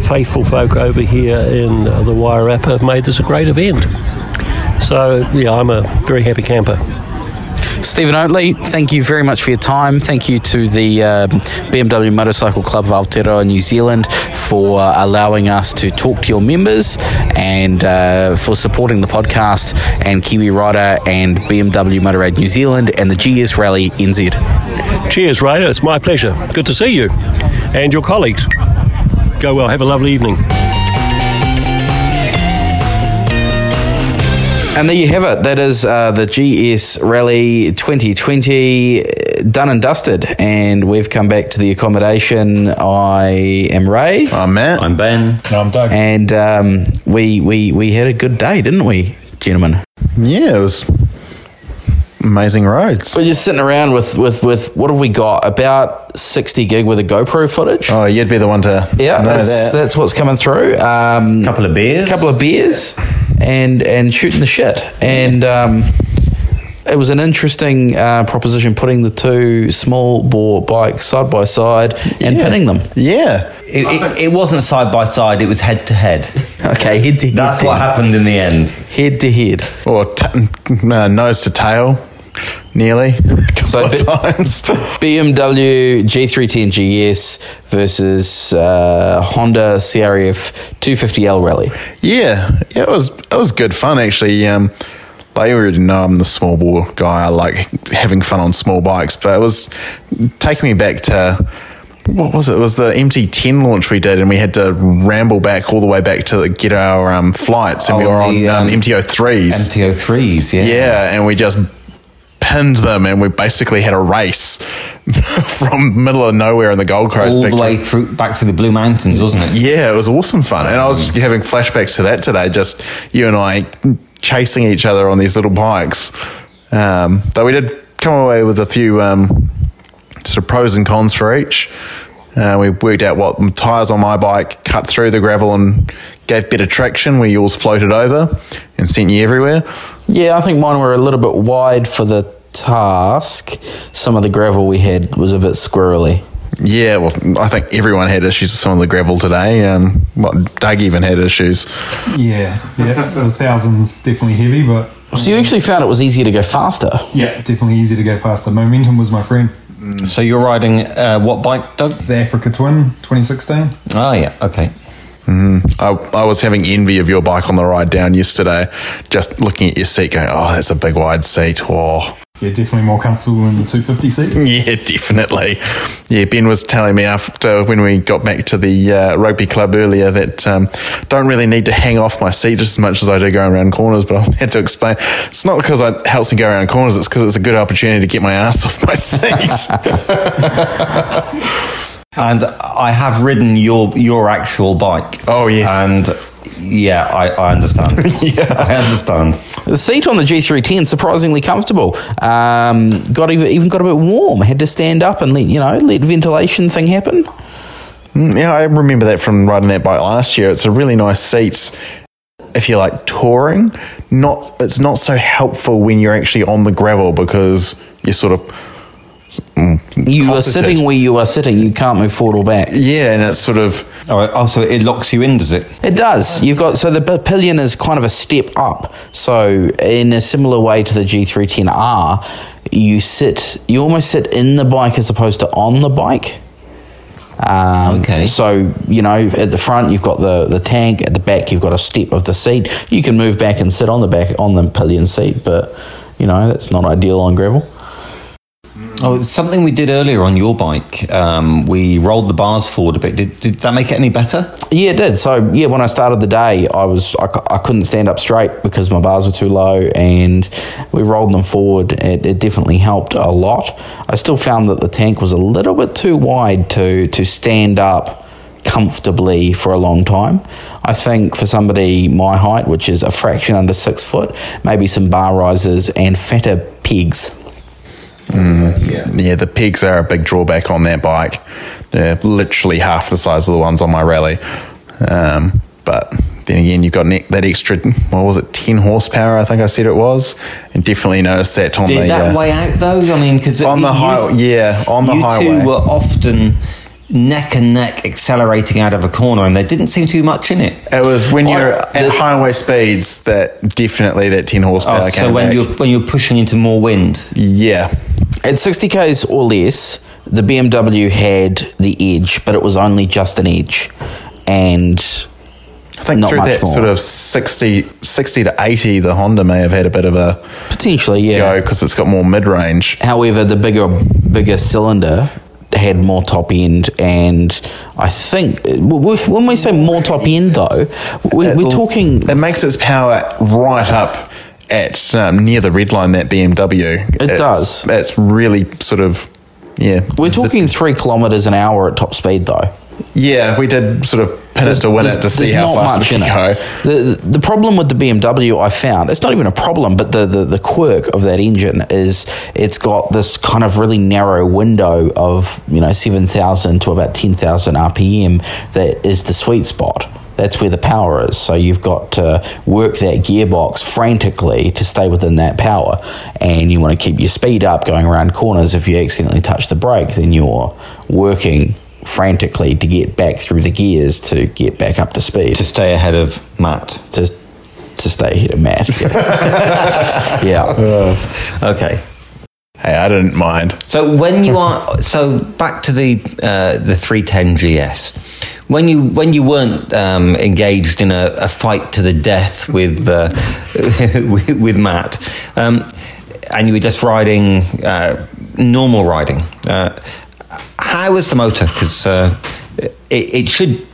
faithful folk over here in the Wairarapa, have made this a great event. So yeah, I'm a very happy camper. Stephen Oatley, thank you very much for your time. Thank you to the um, BMW Motorcycle Club of Aotearoa New Zealand for uh, allowing us to talk to your members and uh, for supporting the podcast and Kiwi Rider and BMW Motorrad New Zealand and the GS Rallye NZ. Cheers, Raider. It's my pleasure. Good to see you and your colleagues. Go well. Have a lovely evening. And there you have it. That is uh, the GS Rallye 2020 uh, done and dusted. And we've come back to the accommodation. I am Ray. I'm Matt. I'm Ben. No, I'm Doug. And um, we, we, we had a good day, didn't we, gentlemen? Yeah, it was amazing roads. We're just sitting around with, with, with what have we got? About 60 gig with a GoPro footage. Oh, you'd be the one to Yeah, know that's, that. that's what's coming through. Um, Couple of beers. A couple of beers and and shooting the shit and um, it was an interesting uh, proposition putting the two small bore bikes side by side and Yeah. pinning them Yeah. It, it, it wasn't side by side, it was head to head. okay head to head That's what happened in the end. head to head Or t- uh, nose to tail, nearly. A couple So of bit- times. BMW G310 GS versus uh, Honda CRF 250L Rally Yeah, yeah, it was it was good fun actually. Um, like you already know, I'm the small bore guy. I like having fun on small bikes, but it was taking me back to what was it? It was the MT10 launch we did, and we had to ramble back all the way back to get our um, flights, and we Oh, were on the, um, um, MT03s. MT03s, yeah. yeah, and we just pinned them, and we basically had a race from middle of nowhere in the Gold Coast. All the way through, back through the Blue Mountains, wasn't it? yeah, it was awesome fun. And I was having flashbacks to that today, just you and I chasing each other on these little bikes. Um, though we did come away with a few um, sort of pros and cons for each. Uh, we worked out what the tyres on my bike cut through the gravel and gave better traction, where yours floated over and sent you everywhere. Yeah, I think mine were a little bit wide for the task. Some of the gravel we had was a bit squirrely. Yeah, well, I think everyone had issues with some of the gravel today. Um, what Doug even had issues. Yeah, yeah. The thousand's definitely heavy, but So you actually found it was easier to go faster. yeah, definitely easier to go faster. Momentum was my friend. Mm. So you're riding uh, what bike, Doug? The Africa Twin 2016. Oh, ah, yeah, okay. Mm-hmm. I, I was having envy of your bike on the ride down yesterday, just looking at your seat, going, "Oh, that's a big wide seat." Oh, Yeah, definitely more comfortable in the 250 seat. yeah, definitely. Yeah, Ben was telling me after when we got back to the uh, rugby club earlier that um, don't really need to hang off my seat just as much as I do going around corners. But I had to explain it's not because it helps me go around corners; it's because it's a good opportunity to get my ass off my seat. And I have ridden your your actual bike. Oh, yes. And yeah, I, I understand. yeah, I understand. The seat on the G310 surprisingly comfortable. Um, got even, even got a bit warm. Had to stand up and let you know let ventilation thing happen. Yeah, I remember that from riding that bike last year. It's a really nice seat if you're like touring. Not it's not so helpful when you're actually on the gravel because you're sort of You are sitting where you are sitting. You can't move forward or back. yeah, and it's sort of right. Oh, so it locks you in, does it? It does. You've got so the pillion is kind of a step up. So in a similar way to the G310R, you sit, you almost sit in the bike as opposed to on the bike. Um, Okay. So you know, at the front you've got the the tank. At the back you've got a step of the seat. You can move back and sit on the back on the pillion seat, but you know that's not ideal on gravel. Oh, something we did earlier on your bike. Um, we rolled the bars forward a bit. Did, did that make it any better? Yeah, it did. So yeah, when I started the day, I was I, I couldn't stand up straight because my bars were too low, and we rolled them forward. It, it definitely helped a lot. I still found that the tank was a little bit too wide to to stand up comfortably for a long time. I think for somebody my height, which is a fraction under six foot, maybe some bar risers and fatter pegs. Yeah, yeah, the pegs are a big drawback on that bike. They're literally half the size of the ones on my rally. Um, but then again, you've got ne- that extra, what was it, 10 horsepower, I think I said it was. And definitely noticed that on Did the. that uh, way out though? I mean, because on the high- yeah, on the you highway. two were often neck and neck accelerating out of a corner, and there didn't seem to be much in it. It was when you're at highway speeds that definitely that 10 horsepower Oh, came so when back. you're when you're pushing into more wind, yeah. At 60 k's or less, the BMW had the edge, but it was only just an edge, and I think not through much that more. sort of 60, 60 to 80, the Honda may have had a bit of a potentially yeah go because it's got more mid range. However, the bigger bigger cylinder had more top end, and I think when we say more top end though, we, we're talking. It makes its power right up at um, near the red line. That BMW. It It's- does. It's really sort of yeah. We're talking three kilometers an hour at top speed though. Yeah, we did sort of pin it to win it to see how fast we could go. The, the problem with the BMW I found, it's not even a problem, but the, the, the quirk of that engine is it's got this kind of really narrow window of, you know, 7,000 to about 10,000 RPM that is the sweet spot. That's where the power is. So you've got to work that gearbox frantically to stay within that power. And you want to keep your speed up going around corners. If you accidentally touch the brake, then you're working frantically to get back through the gears to get back up to speed. to stay ahead of Matt. To, to stay ahead of Matt. yeah. Okay. Hey, I didn't mind. So when you are so back to the uh, the 310 GS, when you when you weren't um, engaged in a, a fight to the death with uh, with, with Matt, um, and you were just riding uh, normal riding, uh, how was the motor? Because uh, it, it should,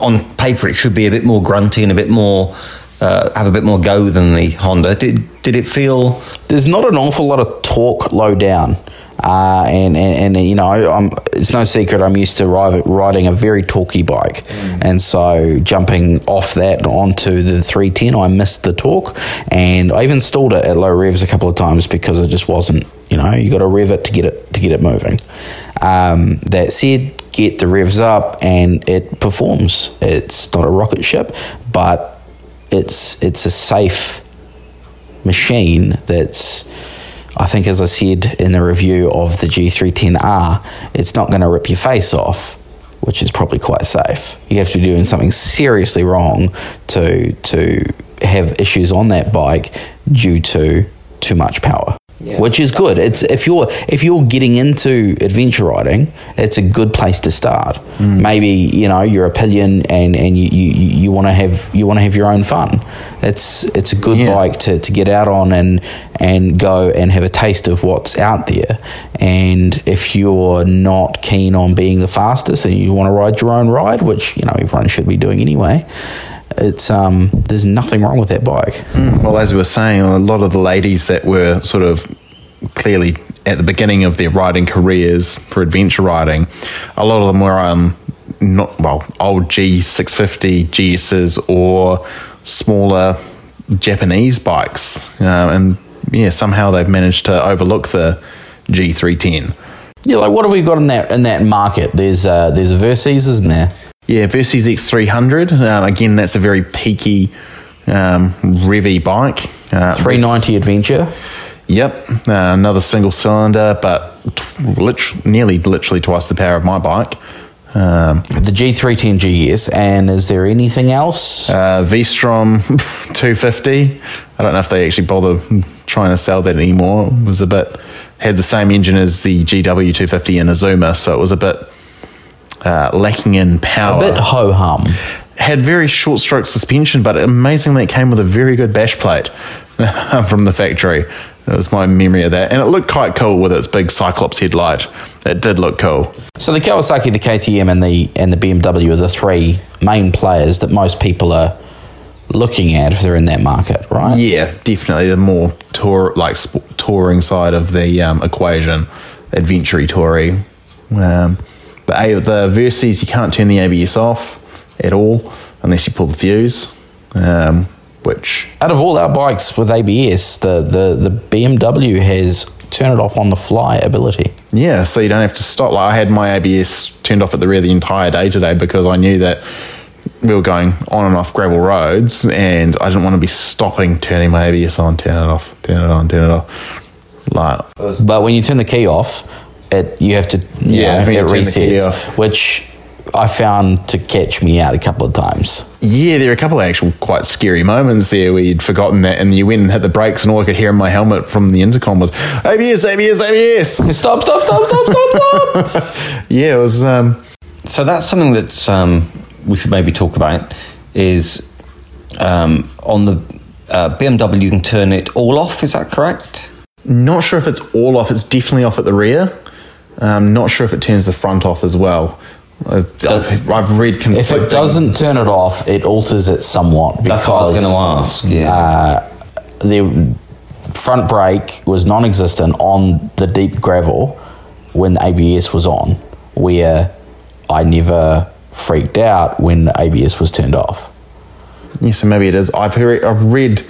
on paper, it should be a bit more grunty and a bit more. Uh, have a bit more go than the Honda. Did did it feel? There's not an awful lot of torque low down. Uh, and, and, and, you know, I'm, it's no secret I'm used to riding a very torquey bike. And so jumping off that onto the 310, I missed the torque. And I even stalled it at low revs a couple of times because it just wasn't, you know, you got to rev it to get it to get it moving. Um, that said, get the revs up and it performs. It's not a rocket ship, but it's it's a safe machine that's I think as I said in the review of the G310R, it's not going to rip your face off, which is probably quite safe. You have to be doing something seriously wrong to to have issues on that bike due to too much power. Which is good. It's if you're if you're getting into adventure riding, it's a good place to start. Mm. Maybe you know you're a pillion and, and you, you, you want to have you want to have your own fun. It's it's a good bike to, to get out on and and go and have a taste of what's out there. And if you're not keen on being the fastest and you want to ride your own ride, which you know everyone should be doing anyway, it's um there's nothing wrong with that bike. Mm, Well, as we were saying, a lot of the ladies that were sort of clearly at the beginning of their riding careers for adventure riding, a lot of them were um, not well old G650 GSs or smaller Japanese bikes, uh, and yeah, somehow they've managed to overlook the G310. Yeah, like what have we got in that in that market? There's uh there's Versys, isn't there? Yeah, Versys X300. Um, again, that's a very peaky, um, revy bike. Uh, 390 Adventure. Yep, uh, another single cylinder, but t- lit- nearly literally twice the power of my bike. Um, the G310 GS, and is there anything else? Uh, V-Strom 250. I don't know if they actually bother trying to sell that anymore. It was a bit had the same engine as the GW 250 Inazuma, so it was a bit uh, lacking in power. A bit ho hum. Had very short stroke suspension, but amazingly, it came with a very good bash plate from the factory. That was my memory of that, and it looked quite cool with its big Cyclops headlight. It did look cool. So the Kawasaki, the KTM, and the and the BMW are the three main players that most people are looking at if they're in that market, right? Yeah, definitely the more tour like sp- touring side of the um, equation, adventure touring. Um, the A- the Versys you can't turn the ABS off at all unless you pull the fuse, um, which Out of all our bikes with ABS, the the the BMW has turn it off on the fly ability. yeah, so you don't have to stop. Like I had my ABS turned off at the rear the entire day today because I knew that we were going on and off gravel roads, and I didn't want to be stopping, turning my ABS on, turn it off, turn it on, turn it off. Like But when you turn the key off, it you have to you Yeah, know, it turn the key resets, which I found to catch me out a couple of times. Yeah, there are a couple of actual quite scary moments there where you'd forgotten that, and you went and hit the brakes, and all I could hear in my helmet from the intercom was ABS, ABS, ABS. Stop, stop, stop, stop, stop, stop. yeah, it was. Um, So that's something that um, we should maybe talk about. Is um, on the uh, BMW you can turn it all off. Is that correct? Not sure if it's all off. It's definitely off at the rear. Um, not sure if it turns the front off as well. I've, I've, I've read If it doesn't turn it off, it alters it somewhat because That's what I was going to ask. Yeah. uh, the front brake was non-existent on the deep gravel when the ABS was on, where I never freaked out when the ABS was turned off. Yeah, so maybe it is. I've heard, I've read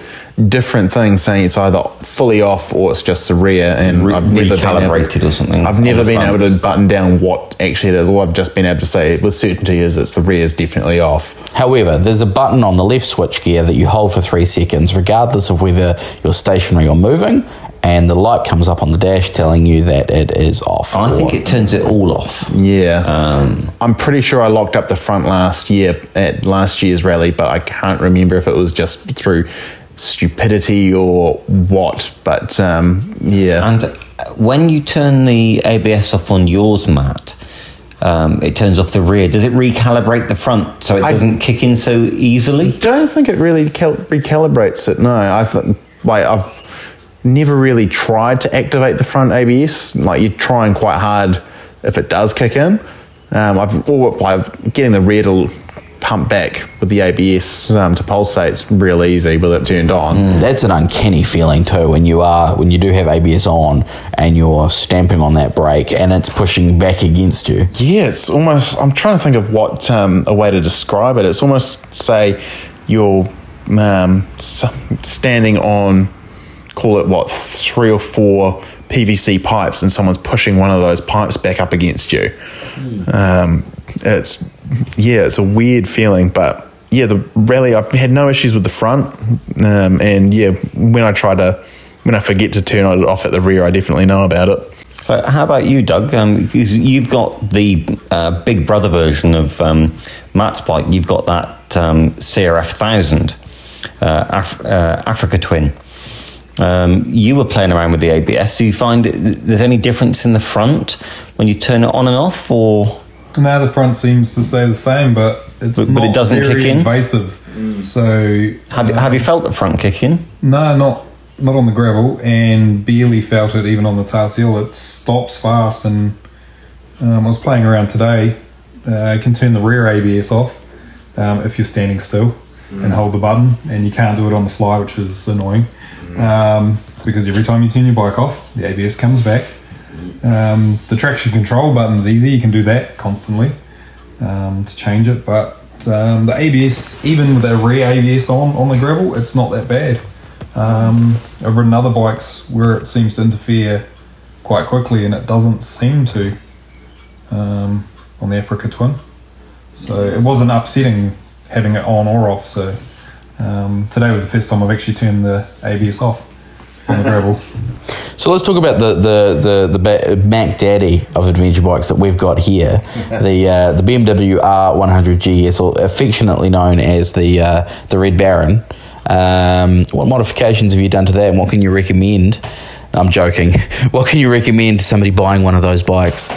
different things saying it's either fully off or it's just the rear, and Re- I've never recalibrated been able, or something I've never been front. able to button down what actually it is. All I've just been able to say with certainty is it's the rear is definitely off. However, there's a button on the left switch gear that you hold for three seconds, regardless of whether you're stationary or moving, and the light comes up on the dash telling you that it is off. I think it turns it all off. Yeah, um, I'm pretty sure I locked up the front last year at last year's rally, but I can't remember if it was just through stupidity or what. But um, yeah, And when you turn the ABS off on yours, Matt, um, it turns off the rear. Does it recalibrate the front so it doesn't kick in so easily? don't think it really cal- recalibrates it. No, I think like I've never really tried to activate the front ABS. Like you're trying quite hard if it does kick in. Um, I've or getting the rear to pump back with the ABS um, to pulsate's real easy with it turned on. That's an uncanny feeling too when you are when you do have ABS on and you're stamping on that brake and it's pushing back against you. Yeah, it's almost. I'm trying to think of what um, a way to describe it. It's almost say you're um, standing on, call it what, three or four PVC pipes, and someone's pushing one of those pipes back up against you. Um, it's yeah, it's a weird feeling, but yeah, the rally I've had no issues with the front, um, and yeah, when I try to. When I forget to turn it off at the rear, I definitely know about it. So, how about you, Doug? Um, you've got the uh, Big Brother version of um, Matt's bike. You've got that um, CRF thousand uh, Af- uh, Africa Twin. Um, you were playing around with the ABS. Do you find it, there's any difference in the front when you turn it on and off, or Now the front seems to stay the same, but it's But- but it doesn't very kick in? invasive. So have, have you felt the front kick in? no, not not on the gravel, and barely felt it even on the tar seal. It stops fast, and um, I was playing around today. Uh, you can turn the rear ABS off um, if you're standing still and hold the button, and you can't do it on the fly, which is annoying um, because every time you turn your bike off, the ABS comes back. Um, the traction control button's easy; you can do that constantly um, to change it. But um, the ABS, even with the rear ABS on on the gravel, it's not that bad. Um, I've ridden other bikes where it seems to interfere quite quickly, and it doesn't seem to um, on the Africa Twin. So it wasn't upsetting having it on or off. So um, today was the first time I've actually turned the ABS off on the gravel. So let's talk about the the the, the Mac Daddy of adventure bikes that we've got here, the uh, the BMW R100 GS, or affectionately known as the uh, the Red Baron. Um, what modifications have you done to that, and what can you recommend? I'm joking. What can you recommend to somebody buying one of those bikes?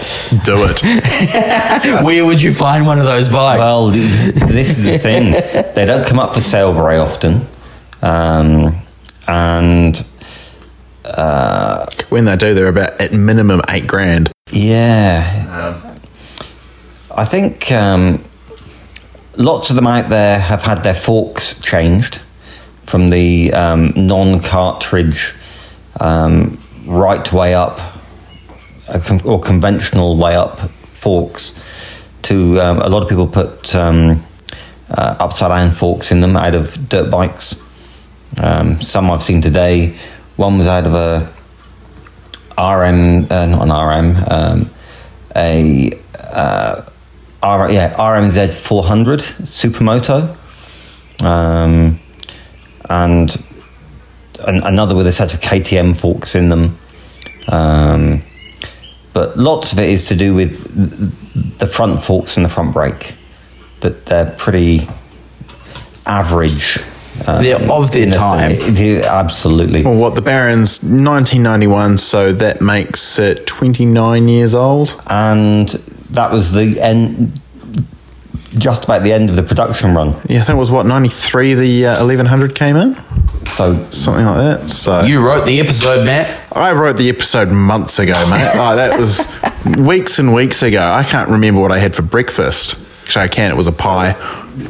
Do it. Where would you find one of those bikes? Well, this is the thing. They don't come up for sale very often. Um, and uh, when they do, they're about at minimum eight grand. yeah. I think um, lots of them out there have had their forks changed from the um, non cartridge um, right way up or conventional way up forks to um, a lot of people put um, uh, upside down forks in them out of dirt bikes. Um, some I've seen today. One was out of a RM, uh, not an RM, um, a uh, R, yeah RMZ 400 Supermoto, um, and an, another with a set of KTM forks in them. Um, but lots of it is to do with the front forks and the front brake. That they're pretty average. um, They're of their time. they- absolutely. Well, what the Baron's 1991, so that makes it 29 years old. And that was the end, just about the end of the production run. Yeah, I think it was what 93 the uh, 1100 came in, So something like that. So You wrote the episode, Matt. I wrote the episode months ago, mate. oh, that was weeks and weeks ago. I can't remember what I had for breakfast. Actually, I can. It was a pie,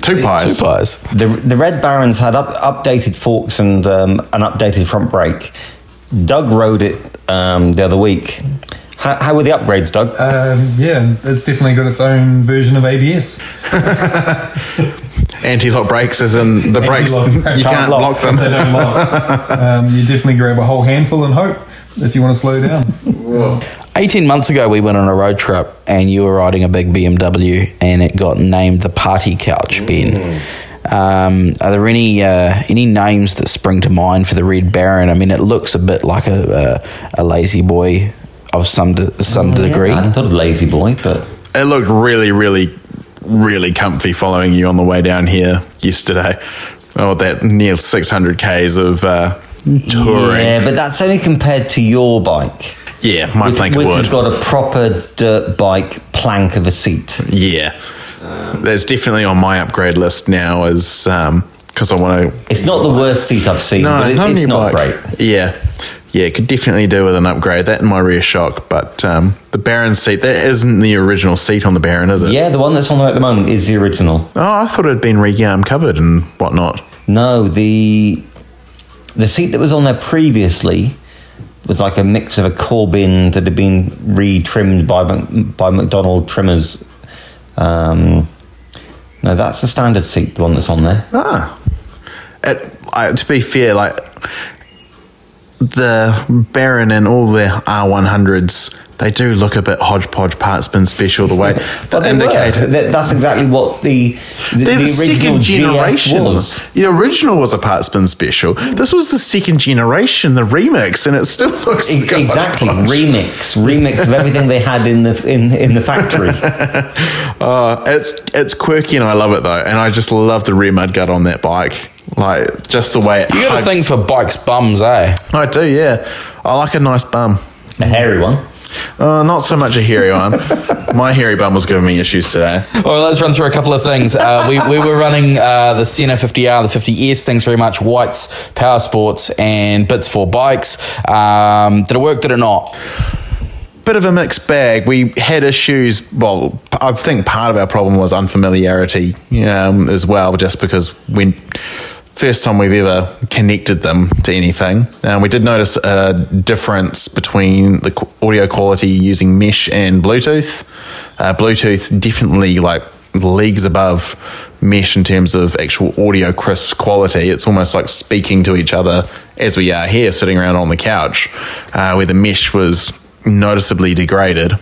two pies. Two pies. the the Red Barons had up, updated forks and um, an updated front brake. Doug rode it um, the other week. How, how were the upgrades, Doug? Um, yeah, it's definitely got its own version of ABS. Anti-lock brakes, as in the brakes Anti-lock. you can't lock them. They don't lock. Um, you definitely grab a whole handful and hope if you want to slow down. 18 months ago, we went on a road trip and you were riding a big BMW and it got named the Party Couch, Ben. Um, are there any uh, any names that spring to mind for the Red Baron? I mean, it looks a bit like a, a, a lazy boy of some de- some degree. Yeah, I hadn't thought of Lazy Boy, but It looked really, really, really comfy following you on the way down here yesterday. Oh, that near 600 k's of uh, touring. yeah, but that's only compared to your bike, Yeah, might which, think it which would. has got a proper dirt bike plank of a seat. yeah, there's definitely on my upgrade list now as because I want to. It's not the worst seat I've seen, but it, it's not bike. great. Yeah, yeah, could definitely do with an upgrade. That and my rear shock, but um, the Baron seat that isn't the original seat on the Baron, is it? Yeah, the one that's on there at the moment is the original. Oh, I thought it had been re-arm covered and whatnot. No, the the seat that was on there previously was like a mix of a Corbin that had been re-trimmed by by McDonald trimmers. Um, no, that's the standard seat, the one that's on there. Ah, it, I, to be fair, like the Baron and all the R100s, they do look a bit hodgepodge Parts partsman special the way But they indicated. were. That- That's exactly what the the, They're the the, original second generation. was. The original was a partsman special. This was the second generation, the remix, and it still looks E- exactly remix remix of everything they had in the in in the factory. Uh, it's it's quirky and I love it though, and I just love the rear mud gut on that bike. Like just the way it You got a thing for bikes bums, eh? I do, yeah. I like a nice bum. A hairy one. Uh, not so much a hairy one. My hairy bum was giving me issues today. Well, let's run through a couple of things. Uh, we, we were running uh, the Sena 50R, the 50S, thanks very much, Whites, Power Sports, and Bits for Bikes. Um, did it work? Did it not? Bit of a mixed bag. We had issues. Well, I think part of our problem was unfamiliarity um, as well, just because when first time we've ever connected them to anything, um, we did notice a difference between the audio quality using mesh and Bluetooth. Uh, Bluetooth definitely like leagues above mesh in terms of actual audio crisp quality. It's almost like speaking to each other as we are here, sitting around on the couch, uh, where the mesh was noticeably degraded.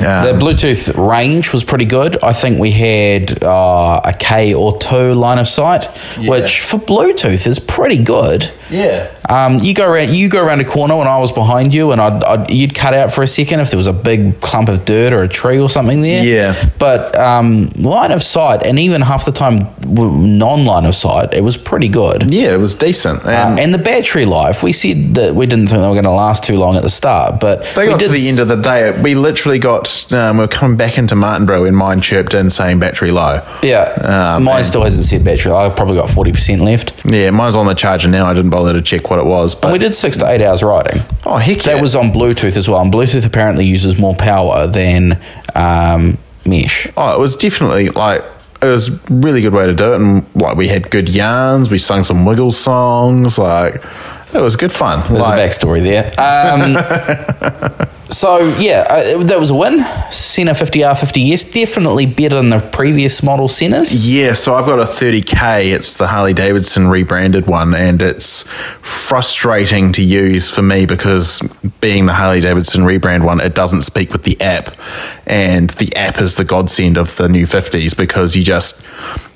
The Bluetooth range was pretty good. I think we had uh, a K or two line of sight, which for Bluetooth is pretty good. Yeah. Um, you go around, you go around a corner when I was behind you, and I'd, I'd, you'd cut out for a second if there was a big clump of dirt or a tree or something there. Yeah. But um, line of sight, and even half the time w- non-line of sight, it was pretty good. Yeah, it was decent. Uh, And and the battery life, we said that we didn't think they were going to last too long at the start, but They got to the end of the day. We literally got. Um, we were coming back into Martinborough and mine chirped in saying battery low. Yeah, Um, mine still hasn't said battery. I've probably got forty percent left, Yeah, mine's on the charger now. I didn't bother to check what it was. But and we did six to eight hours riding. oh heck yeah! That was on Bluetooth as well, and Bluetooth apparently uses more power than um, mesh. oh, it was definitely like it was really good way to do it, and like we had good yarns. We sung some Wiggles songs. Like it was good fun. There's like, a backstory there. Um, so yeah, uh, that was a win. Sena 50R 50S definitely better than the previous model Senas. Yeah, so I've got a 30k. It's the Harley Davidson rebranded one, and it's frustrating to use for me because being the Harley Davidson rebrand one, it doesn't speak with the app, and the app is the godsend of the new 50s because you just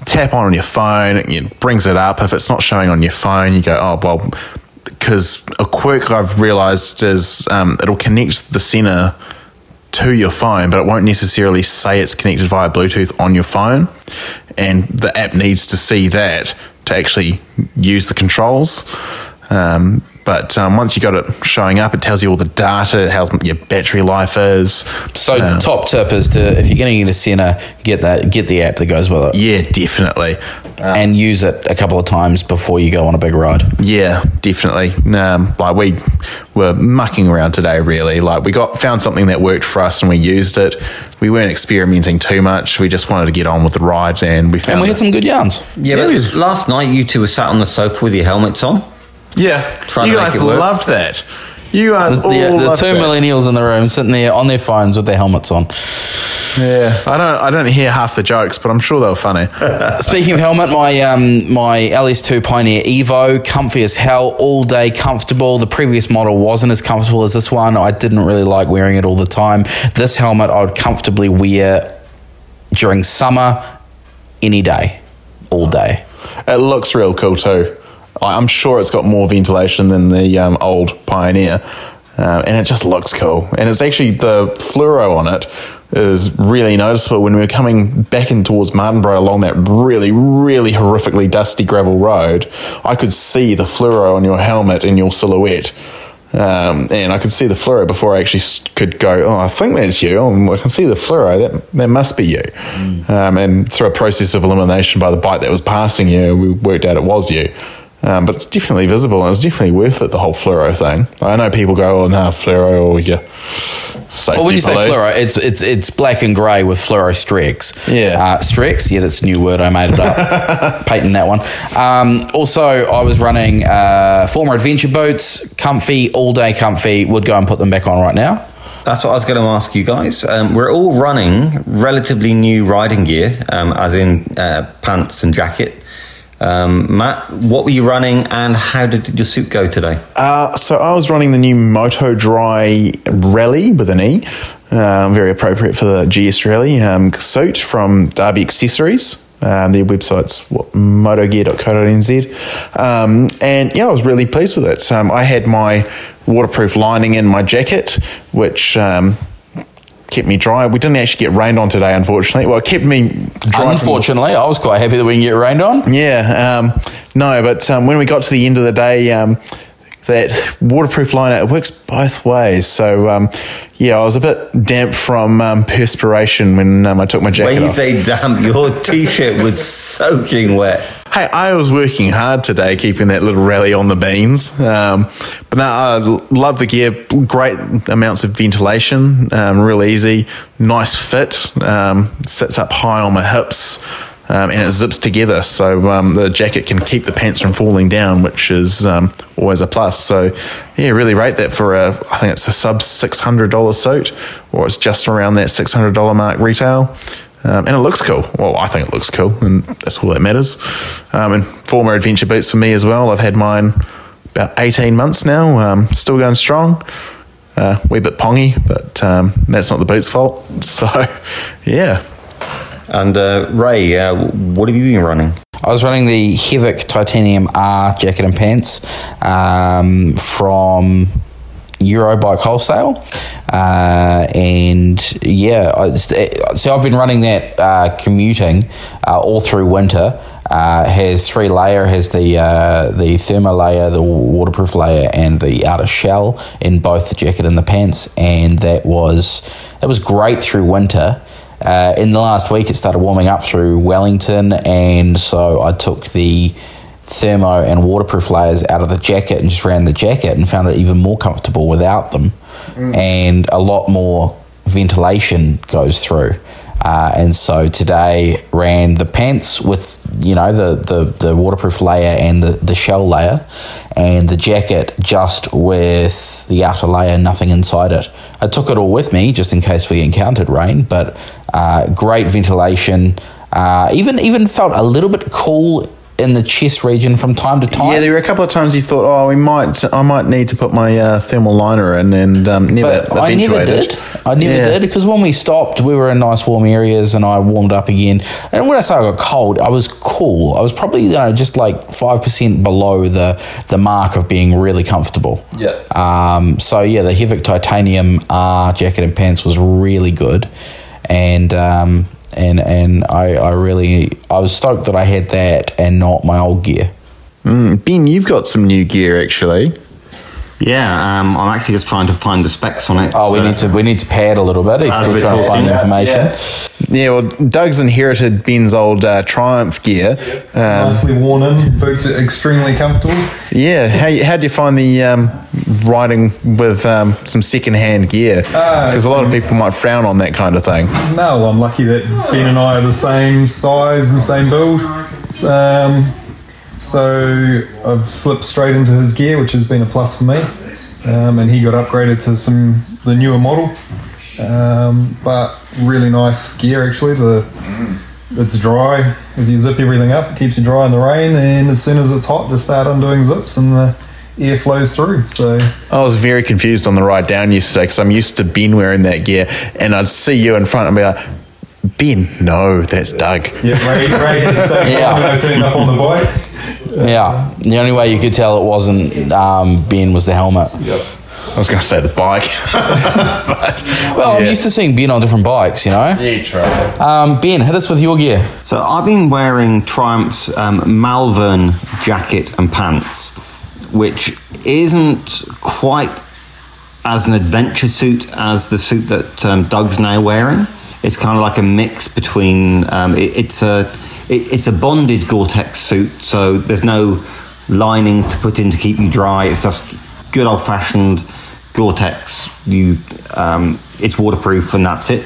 tap on your phone, and it brings it up. If it's not showing on your phone, you go, oh well. Because a quirk I've realised is um, it'll connect the Sena to your phone, but it won't necessarily say it's connected via Bluetooth on your phone. And the app needs to see that to actually use the controls. Um, but um, once you got it showing up, it tells you all the data, how your battery life is. So Um, top tip is to if you're getting into centre, get that get the app that goes with it. Yeah, definitely. And use it a couple of times before you go on a big ride. Yeah, definitely. Um, like we were mucking around today, really. Like we got found something that worked for us, and we used it. We weren't experimenting too much. We just wanted to get on with the ride, and we found. And we had some good yarns. Yeah, but last night you two were sat on the sofa with your helmets on. Yeah, Trying you guys loved that. You guys The, all the, the two that. millennials in the room sitting there on their phones with their helmets on. Yeah, I don't. I don't hear half the jokes, but I'm sure they were funny. Speaking of helmet, my um, my LS2 Pioneer Evo, comfy as hell, all day comfortable. The previous model wasn't as comfortable as this one. I didn't really like wearing it all the time. This helmet I would comfortably wear during summer, any day, all day. It looks real cool too. I'm sure it's got more ventilation than the um, old Pioneer, uh, and it just looks cool. And it's actually the fluoro on it is really noticeable when we were coming back in towards Martinborough along that really, really horrifically dusty gravel road. I could see the fluoro on your helmet and your silhouette. Um, and I could see the fluoro before I actually could go, oh, I think that's you. Oh, I can see the fluoro. That, that must be you. Um, and through a process of elimination by the bike that was passing you, we worked out it was you. Um, but it's definitely visible and it's definitely worth it, the whole fluoro thing. I know people go, oh, no, fluoro, or you safety Well, when you say fluoro, it's it's it's black and grey with fluoro streaks. Yeah. uh, streaks. Yeah, that's a new word. I made it up. Patent that one. Um, also, I was running uh, Forma adventure boots, comfy, all day comfy. Would go and put them back on right now. That's what I was going to ask you guys. Um, we're all running relatively new riding gear, um, as in uh, pants and jacket. Um, Matt, what were you running and how did your suit go today? Uh, so I was running the new Moto Dry Rallye with an E, um, very appropriate for the GS Rallye um, suit from Derby Accessories. Um, their website's what, motogear.co.nz. Um, and yeah, I was really pleased with it. Um, I had my waterproof lining in my jacket, which um, kept me dry. We didn't actually get rained on today, unfortunately. Well, it kept me dry. from- Unfortunately, I was quite happy that we can get rained on. yeah, um, no, but um, when we got to the end of the day, um, that waterproof liner it works both ways. So um, yeah, I was a bit damp from um, perspiration when um, I took my jacket off. when you off. say damp, your t-shirt was soaking wet. Hey, I was working hard today keeping that little rally on the beans. Um, but no, I love the gear. Great amounts of ventilation, um, real easy, nice fit. Um, sits up high on my hips. Um, and it zips together, so um, the jacket can keep the pants from falling down, which is um, always a plus. So, yeah, really rate that for a. I think it's a sub six hundred dollar suit, or it's just around that six hundred dollar mark retail. Um, and it looks cool. Well, I think it looks cool, and that's all that matters. Um, and Forma adventure boots for me as well. I've had mine about 18 months now, um, still going strong. Uh, wee bit pongy, but um, that's not the boot's fault. So, yeah. And uh, Ray, uh, what have you been running? I was running the Havoc Titanium R jacket and pants um, from Eurobike Wholesale. Uh, and yeah, I, so I've been running that uh, commuting uh, all through winter. Uh, has three layer, has the uh, the thermo layer, the waterproof layer, and the outer shell in both the jacket and the pants, and that was that was great through winter. Uh, in the last week, it started warming up through Wellington, and so I took the thermo and waterproof layers out of the jacket and just ran the jacket and found it even more comfortable without them, and a lot more ventilation goes through. Uh, and so today ran the pants with you know the, the, the waterproof layer and the, the shell layer and the jacket just with the outer layer nothing inside it. I took it all with me just in case we encountered rain but uh, great ventilation uh, even even felt a little bit cool in the chest region from time to time. Yeah, there were a couple of times he thought, oh, we might, I might need to put my uh, thermal liner in, and um, never But I never did. I never Yeah. did because when we stopped, we were in nice warm areas, and I warmed up again. And when I say I got cold, I was cool. I was probably you know just like five percent below the the mark of being really comfortable. Yeah. Um. So yeah, the Havoc Titanium R jacket and pants was really good, and um and and I I really I was stoked that I had that and not my old gear. Mm, ben, you've got some new gear actually. Yeah, um, I'm actually just trying to find the specs on it. Oh, we so- need to we need to pad a little bit. He's As still trying to find the information. Yeah, well, Doug's inherited Ben's old uh, Triumph gear. Um, Nicely worn in, boots are extremely comfortable. yeah, how how do you find the um, riding with um, some second-hand gear? Because a lot of people might frown on that kind of thing. No, I'm lucky that Ben and I are the same size and same build. Um, so I've slipped straight into his gear, which has been a plus for me. Um, and he got upgraded to some the newer model. Um, but really nice gear actually. The it's dry. If you zip everything up, it keeps you dry in the rain. And as soon as it's hot, just start undoing zips and the air flows through. So I was very confused on the ride down yesterday because I'm used to Ben wearing that gear, and I'd see you in front and be like, Ben, no, that's Doug. yeah, Ray, Ray had the same Yeah. I turned up on the bike. Yeah, the only way you could tell it wasn't um, Ben was the helmet. I was going to say the bike. but, Well, I'm used to seeing Ben on different bikes, you know. Yeah, try. Um, ben, hit us with your gear. So I've been wearing Triumph's um, Malvern jacket and pants, which isn't quite as an adventure suit as the suit that um, Doug's now wearing. It's kind of like a mix between. Um, it, it's a it, it's a bonded Gore-Tex suit, so there's no linings to put in to keep you dry. It's just good old-fashioned Gore-Tex. You, um, it's waterproof, and that's it.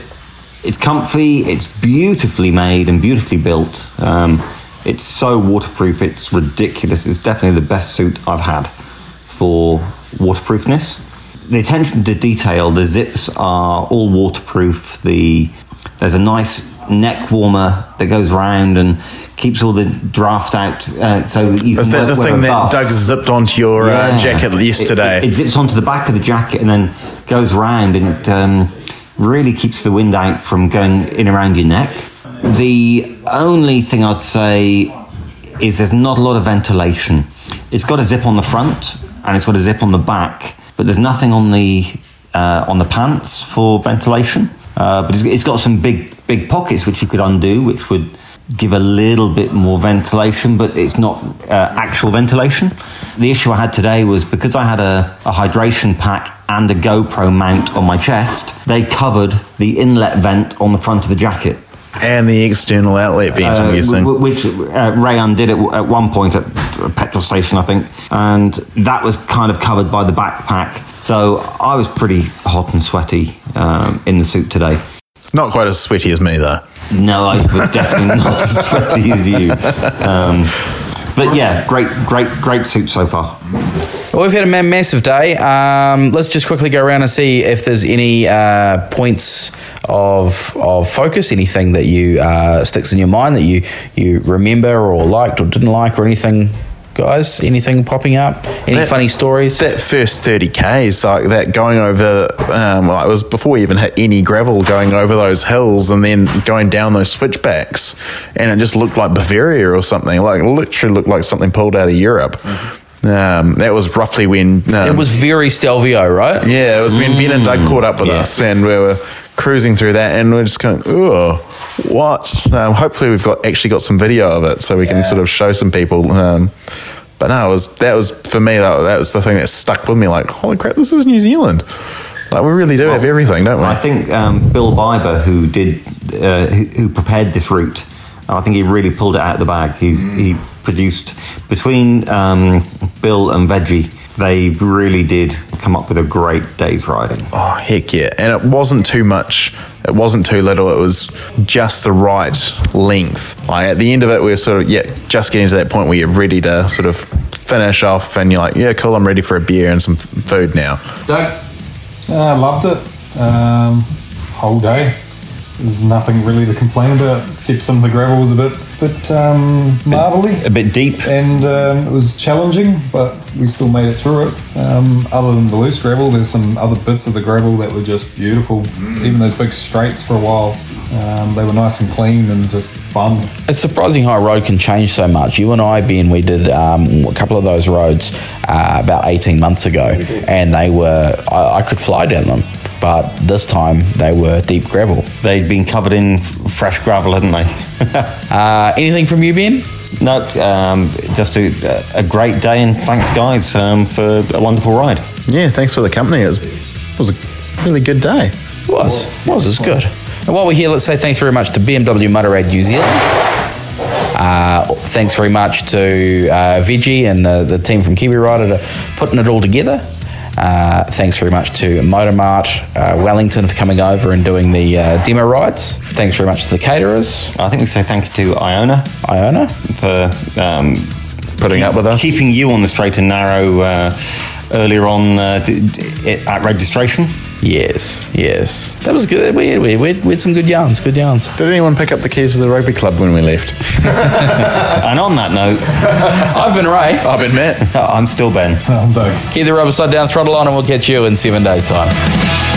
It's comfy. It's beautifully made and beautifully built. Um, it's so waterproof. It's ridiculous. It's definitely the best suit I've had for waterproofness. The attention to detail. The zips are all waterproof. The there's a nice neck warmer that goes round and keeps all the draft out. Uh, so you Is can that the thing that. Doug zipped onto your uh, Yeah. jacket It- yesterday? It, it zips onto the back of the jacket and then goes round, and it um, really keeps the wind out from going in around your neck. The only thing I'd say is there's not a lot of ventilation. It's got a zip on the front and it's got a zip on the back, but there's nothing on the uh, on the pants for ventilation. Uh, but it's, it's got some big big pockets which you could undo, which would give a little bit more ventilation, but it's not uh, actual ventilation. The issue I had today was because I had a, a hydration pack and a GoPro mount on my chest, they covered the inlet vent on the front of the jacket. and the external outlet vent, I'm Uh, guessing. w- which uh, Ray undid it at one point at a petrol station, I think, and that was kind of covered by the backpack. So I was pretty hot and sweaty um, in the suit today. Not quite as sweaty as me, though. No, I was definitely not as sweaty as you. Um, but yeah, great, great, great soup so far. Well, we've had a massive day. Um, let's just quickly go around and see if there's any uh, points of of focus, anything that you uh, sticks in your mind that you you remember or liked or didn't like or anything. Guys, anything popping up? Any That- funny stories? That first 30k is like that going over, um, like it was before we even hit any gravel, going over those hills and then going down those switchbacks. And it just looked like Bavaria or something. Like, it literally looked like something pulled out of Europe. Um, that was roughly when. Um, it was very Stelvio, right? Yeah, it was when Ben and Doug caught up with Yes. us, and we were cruising through that, and we're just going, "Oh, what?" Um, hopefully, we've got actually got some video of it, so we can sort of show some people. Um, but no, it was that was for me. That, that was the thing that stuck with me. Like, holy crap, this is New Zealand. Like, we really do have everything, don't we? I think um, Bill Biber, who did, uh, who, who prepared this route, I think he really pulled it out of the bag. He's, He produced between um, Bill and Veggie. They really did come up with a great day's riding. Oh heck yeah! And it wasn't too much. It wasn't too little. It was just the right length. Like at the end of it, we were sort of yeah, just getting to that point where you're ready to sort of finish off, and you're like, yeah, cool. I'm ready for a beer and some food now. Doug? I loved it. Um, whole day. There's nothing really to complain about except some of the gravel was a bit bit um, marbly, a bit deep, and um, it was challenging, but we still made it through it. Um, other than the loose gravel, there's some other bits of the gravel that were just beautiful. Even those big straights for a while, um, they were nice and clean and just fun. It's surprising how a road can change so much. You and I, Ben, we did um, a couple of those roads uh, about 18 months ago, and they were, I, I could fly down them. But this time they were deep gravel. They'd been covered in fresh gravel, hadn't they? uh, anything from you, Ben? No, um, just a, a, great day, and thanks, guys, um, for a wonderful ride. Yeah, thanks for the company. It was, it was a really good day. It was. It was. It was good. And while we're here, let's say thanks very much to BMW Motorrad New Zealand. Uh, thanks very much to uh, Vigi and the, the team from Kiwi Rider for putting it all together. Uh, thanks very much to Motomart uh, Wellington for coming over and doing the uh, demo rides. Thanks very much to the caterers. I think we say thank you to Iona. Iona for um, putting up with us, keeping you on the straight and narrow uh, earlier on uh, at registration. Yes, yes. That was good. We had, we, had, we had some good yarns, good yarns. Did anyone pick up the keys of the rugby club when we left? and on that note, I've been Ray. I've been Matt. I'm still Ben. I'm Doug. Keep the rubber side down, throttle on, and we'll catch you in seven days' time.